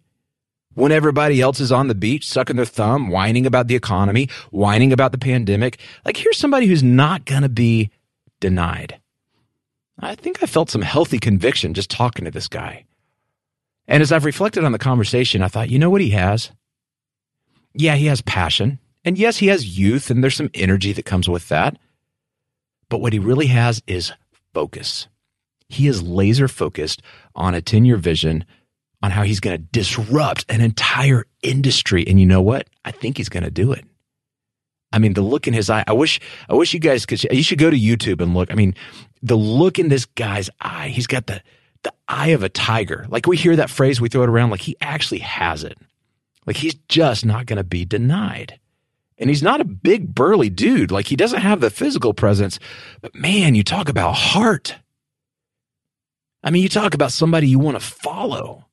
when everybody else is on the beach sucking their thumb, whining about the economy, whining about the pandemic. Like, here's somebody who's not going to be denied. I think I felt some healthy conviction just talking to this guy. And as I've reflected on the conversation, I thought, you know what he has? Yeah, he has passion. And yes, he has youth, and there's some energy that comes with that. But what he really has is focus. He is laser focused on a 10 year vision on how he's going to disrupt an entire industry. And you know what? I think he's going to do it. I mean, the look in his eye. I wish, I wish you guys could. You should go to YouTube and look. I mean, the look in this guy's eye. He's got the the eye of a tiger. Like we hear that phrase, we throw it around. Like he actually has it. Like he's just not going to be denied. And he's not a big burly dude. Like he doesn't have the physical presence. But man, you talk about heart. I mean, you talk about somebody you want to follow.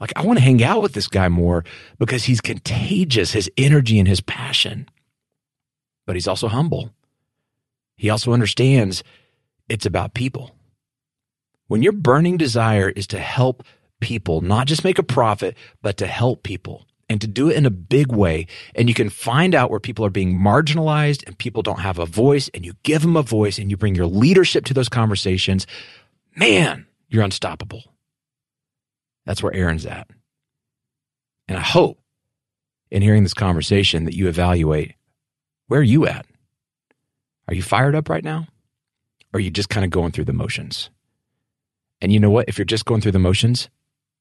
Like, I want to hang out with this guy more because he's contagious, his energy and his passion. But he's also humble. He also understands it's about people. When your burning desire is to help people, not just make a profit, but to help people and to do it in a big way, and you can find out where people are being marginalized and people don't have a voice, and you give them a voice and you bring your leadership to those conversations, man, you're unstoppable. That's where Aaron's at. And I hope in hearing this conversation that you evaluate where are you at? Are you fired up right now? Or are you just kind of going through the motions? And you know what? If you're just going through the motions,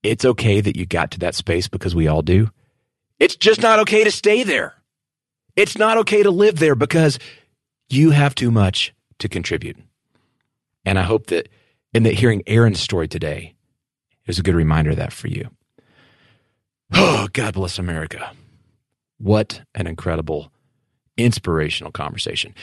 it's okay that you got to that space because we all do. It's just not okay to stay there. It's not okay to live there because you have too much to contribute. And I hope that in that hearing Aaron's story today, it was a good reminder of that for you. <gasps> Oh, God bless America. What an incredible, inspirational conversation.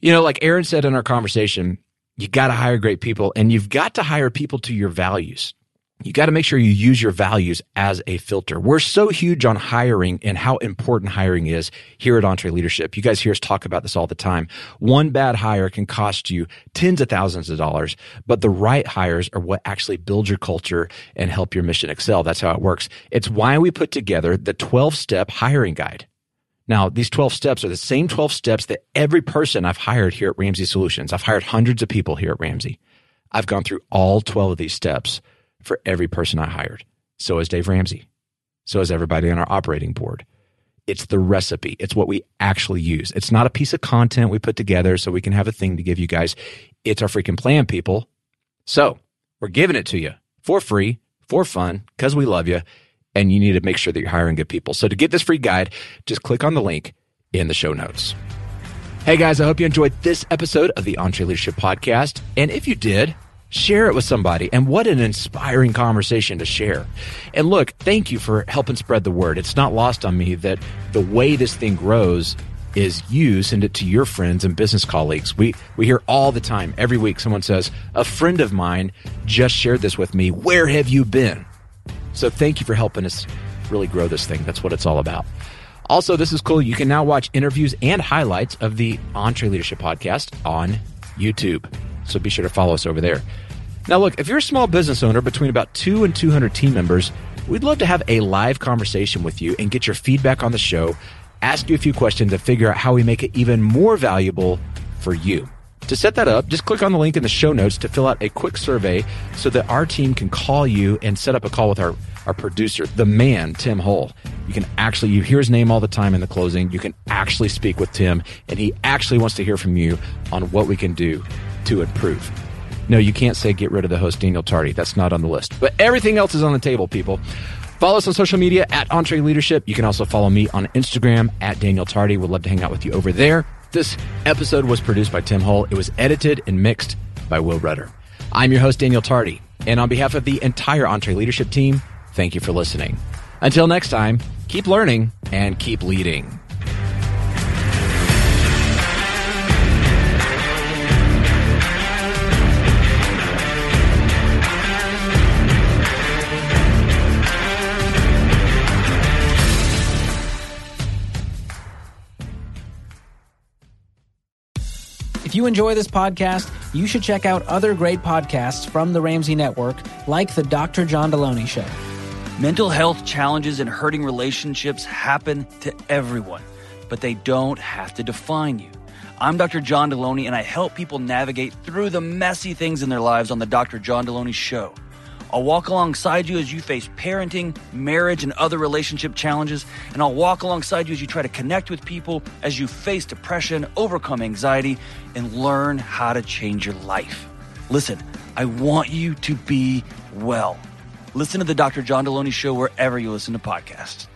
You know, like Aaron said in our conversation, you got to hire great people and you've got to hire people to your values you got to make sure you use your values as a filter. We're so huge on hiring and how important hiring is here at EntreLeadership. You guys hear us talk about this all the time. One bad hire can cost you tens of thousands of dollars, but the right hires are what actually build your culture and help your mission excel. That's how it works. It's why we put together the 12 step hiring guide. Now, these 12 steps are the same 12 steps that every person I've hired here at Ramsey Solutions. I've hired hundreds of people here at Ramsey. I've gone through all 12 of these steps for every person I hired. So has Dave Ramsey. So has everybody on our operating board. It's the recipe. It's what we actually use. It's not a piece of content we put together so we can have a thing to give you guys. It's our freaking plan, people. So we're giving it to you for free, for fun, because we love you. And you need to make sure that you're hiring good people. So to get this free guide, just click on the link in the show notes. Hey guys, I hope you enjoyed this episode of the EntreLeadership Podcast. And if you did, share it with somebody. And what an inspiring conversation to share. And look, thank you for helping spread the word. It's not lost on me that the way this thing grows is you send it to your friends and business colleagues. We we hear all the time, every week someone says, "A friend of mine just shared this with me. Where have you been?" So thank you for helping us really grow this thing. That's what it's all about. Also, this is cool. You can now watch interviews and highlights of the EntreLeadership podcast on YouTube. So be sure to follow us over there. Now, look, if you're a small business owner between about two and 200 team members, we'd love to have a live conversation with you and get your feedback on the show, ask you a few questions, and figure out how we make it even more valuable for you. To set that up, just click on the link in the show notes to fill out a quick survey so that our team can call you and set up a call with our, our producer, the man, Tim Hull. You can actually, you hear his name all the time in the closing. You can actually speak with Tim, and he actually wants to hear from you on what we can do to improve. No, you can't say get rid of the host, Daniel Tardy. That's not on the list. But everything else is on the table, people. Follow us on social media at EntreLeadership. You can also follow me on Instagram at Daniel Tardy. We'd love to hang out with you over there. This episode was produced by Tim Hull. It was edited and mixed by Will Rudder. I'm your host, Daniel Tardy. And on behalf of the entire EntreLeadership team, thank you for listening. Until next time, keep learning and keep leading. If you enjoy this podcast, you should check out other great podcasts from the Ramsey Network, like the Dr. John Delony Show. Mental health challenges and hurting relationships happen to everyone, but they don't have to define you. I'm Dr. John Delony, and I help people navigate through the messy things in their lives on the Dr. John Delony Show. I'll walk alongside you as you face parenting, marriage, and other relationship challenges, and I'll walk alongside you as you try to connect with people, as you face depression, overcome anxiety, and learn how to change your life. Listen, I want you to be well. Listen to the Dr. John Delony Show wherever you listen to podcasts.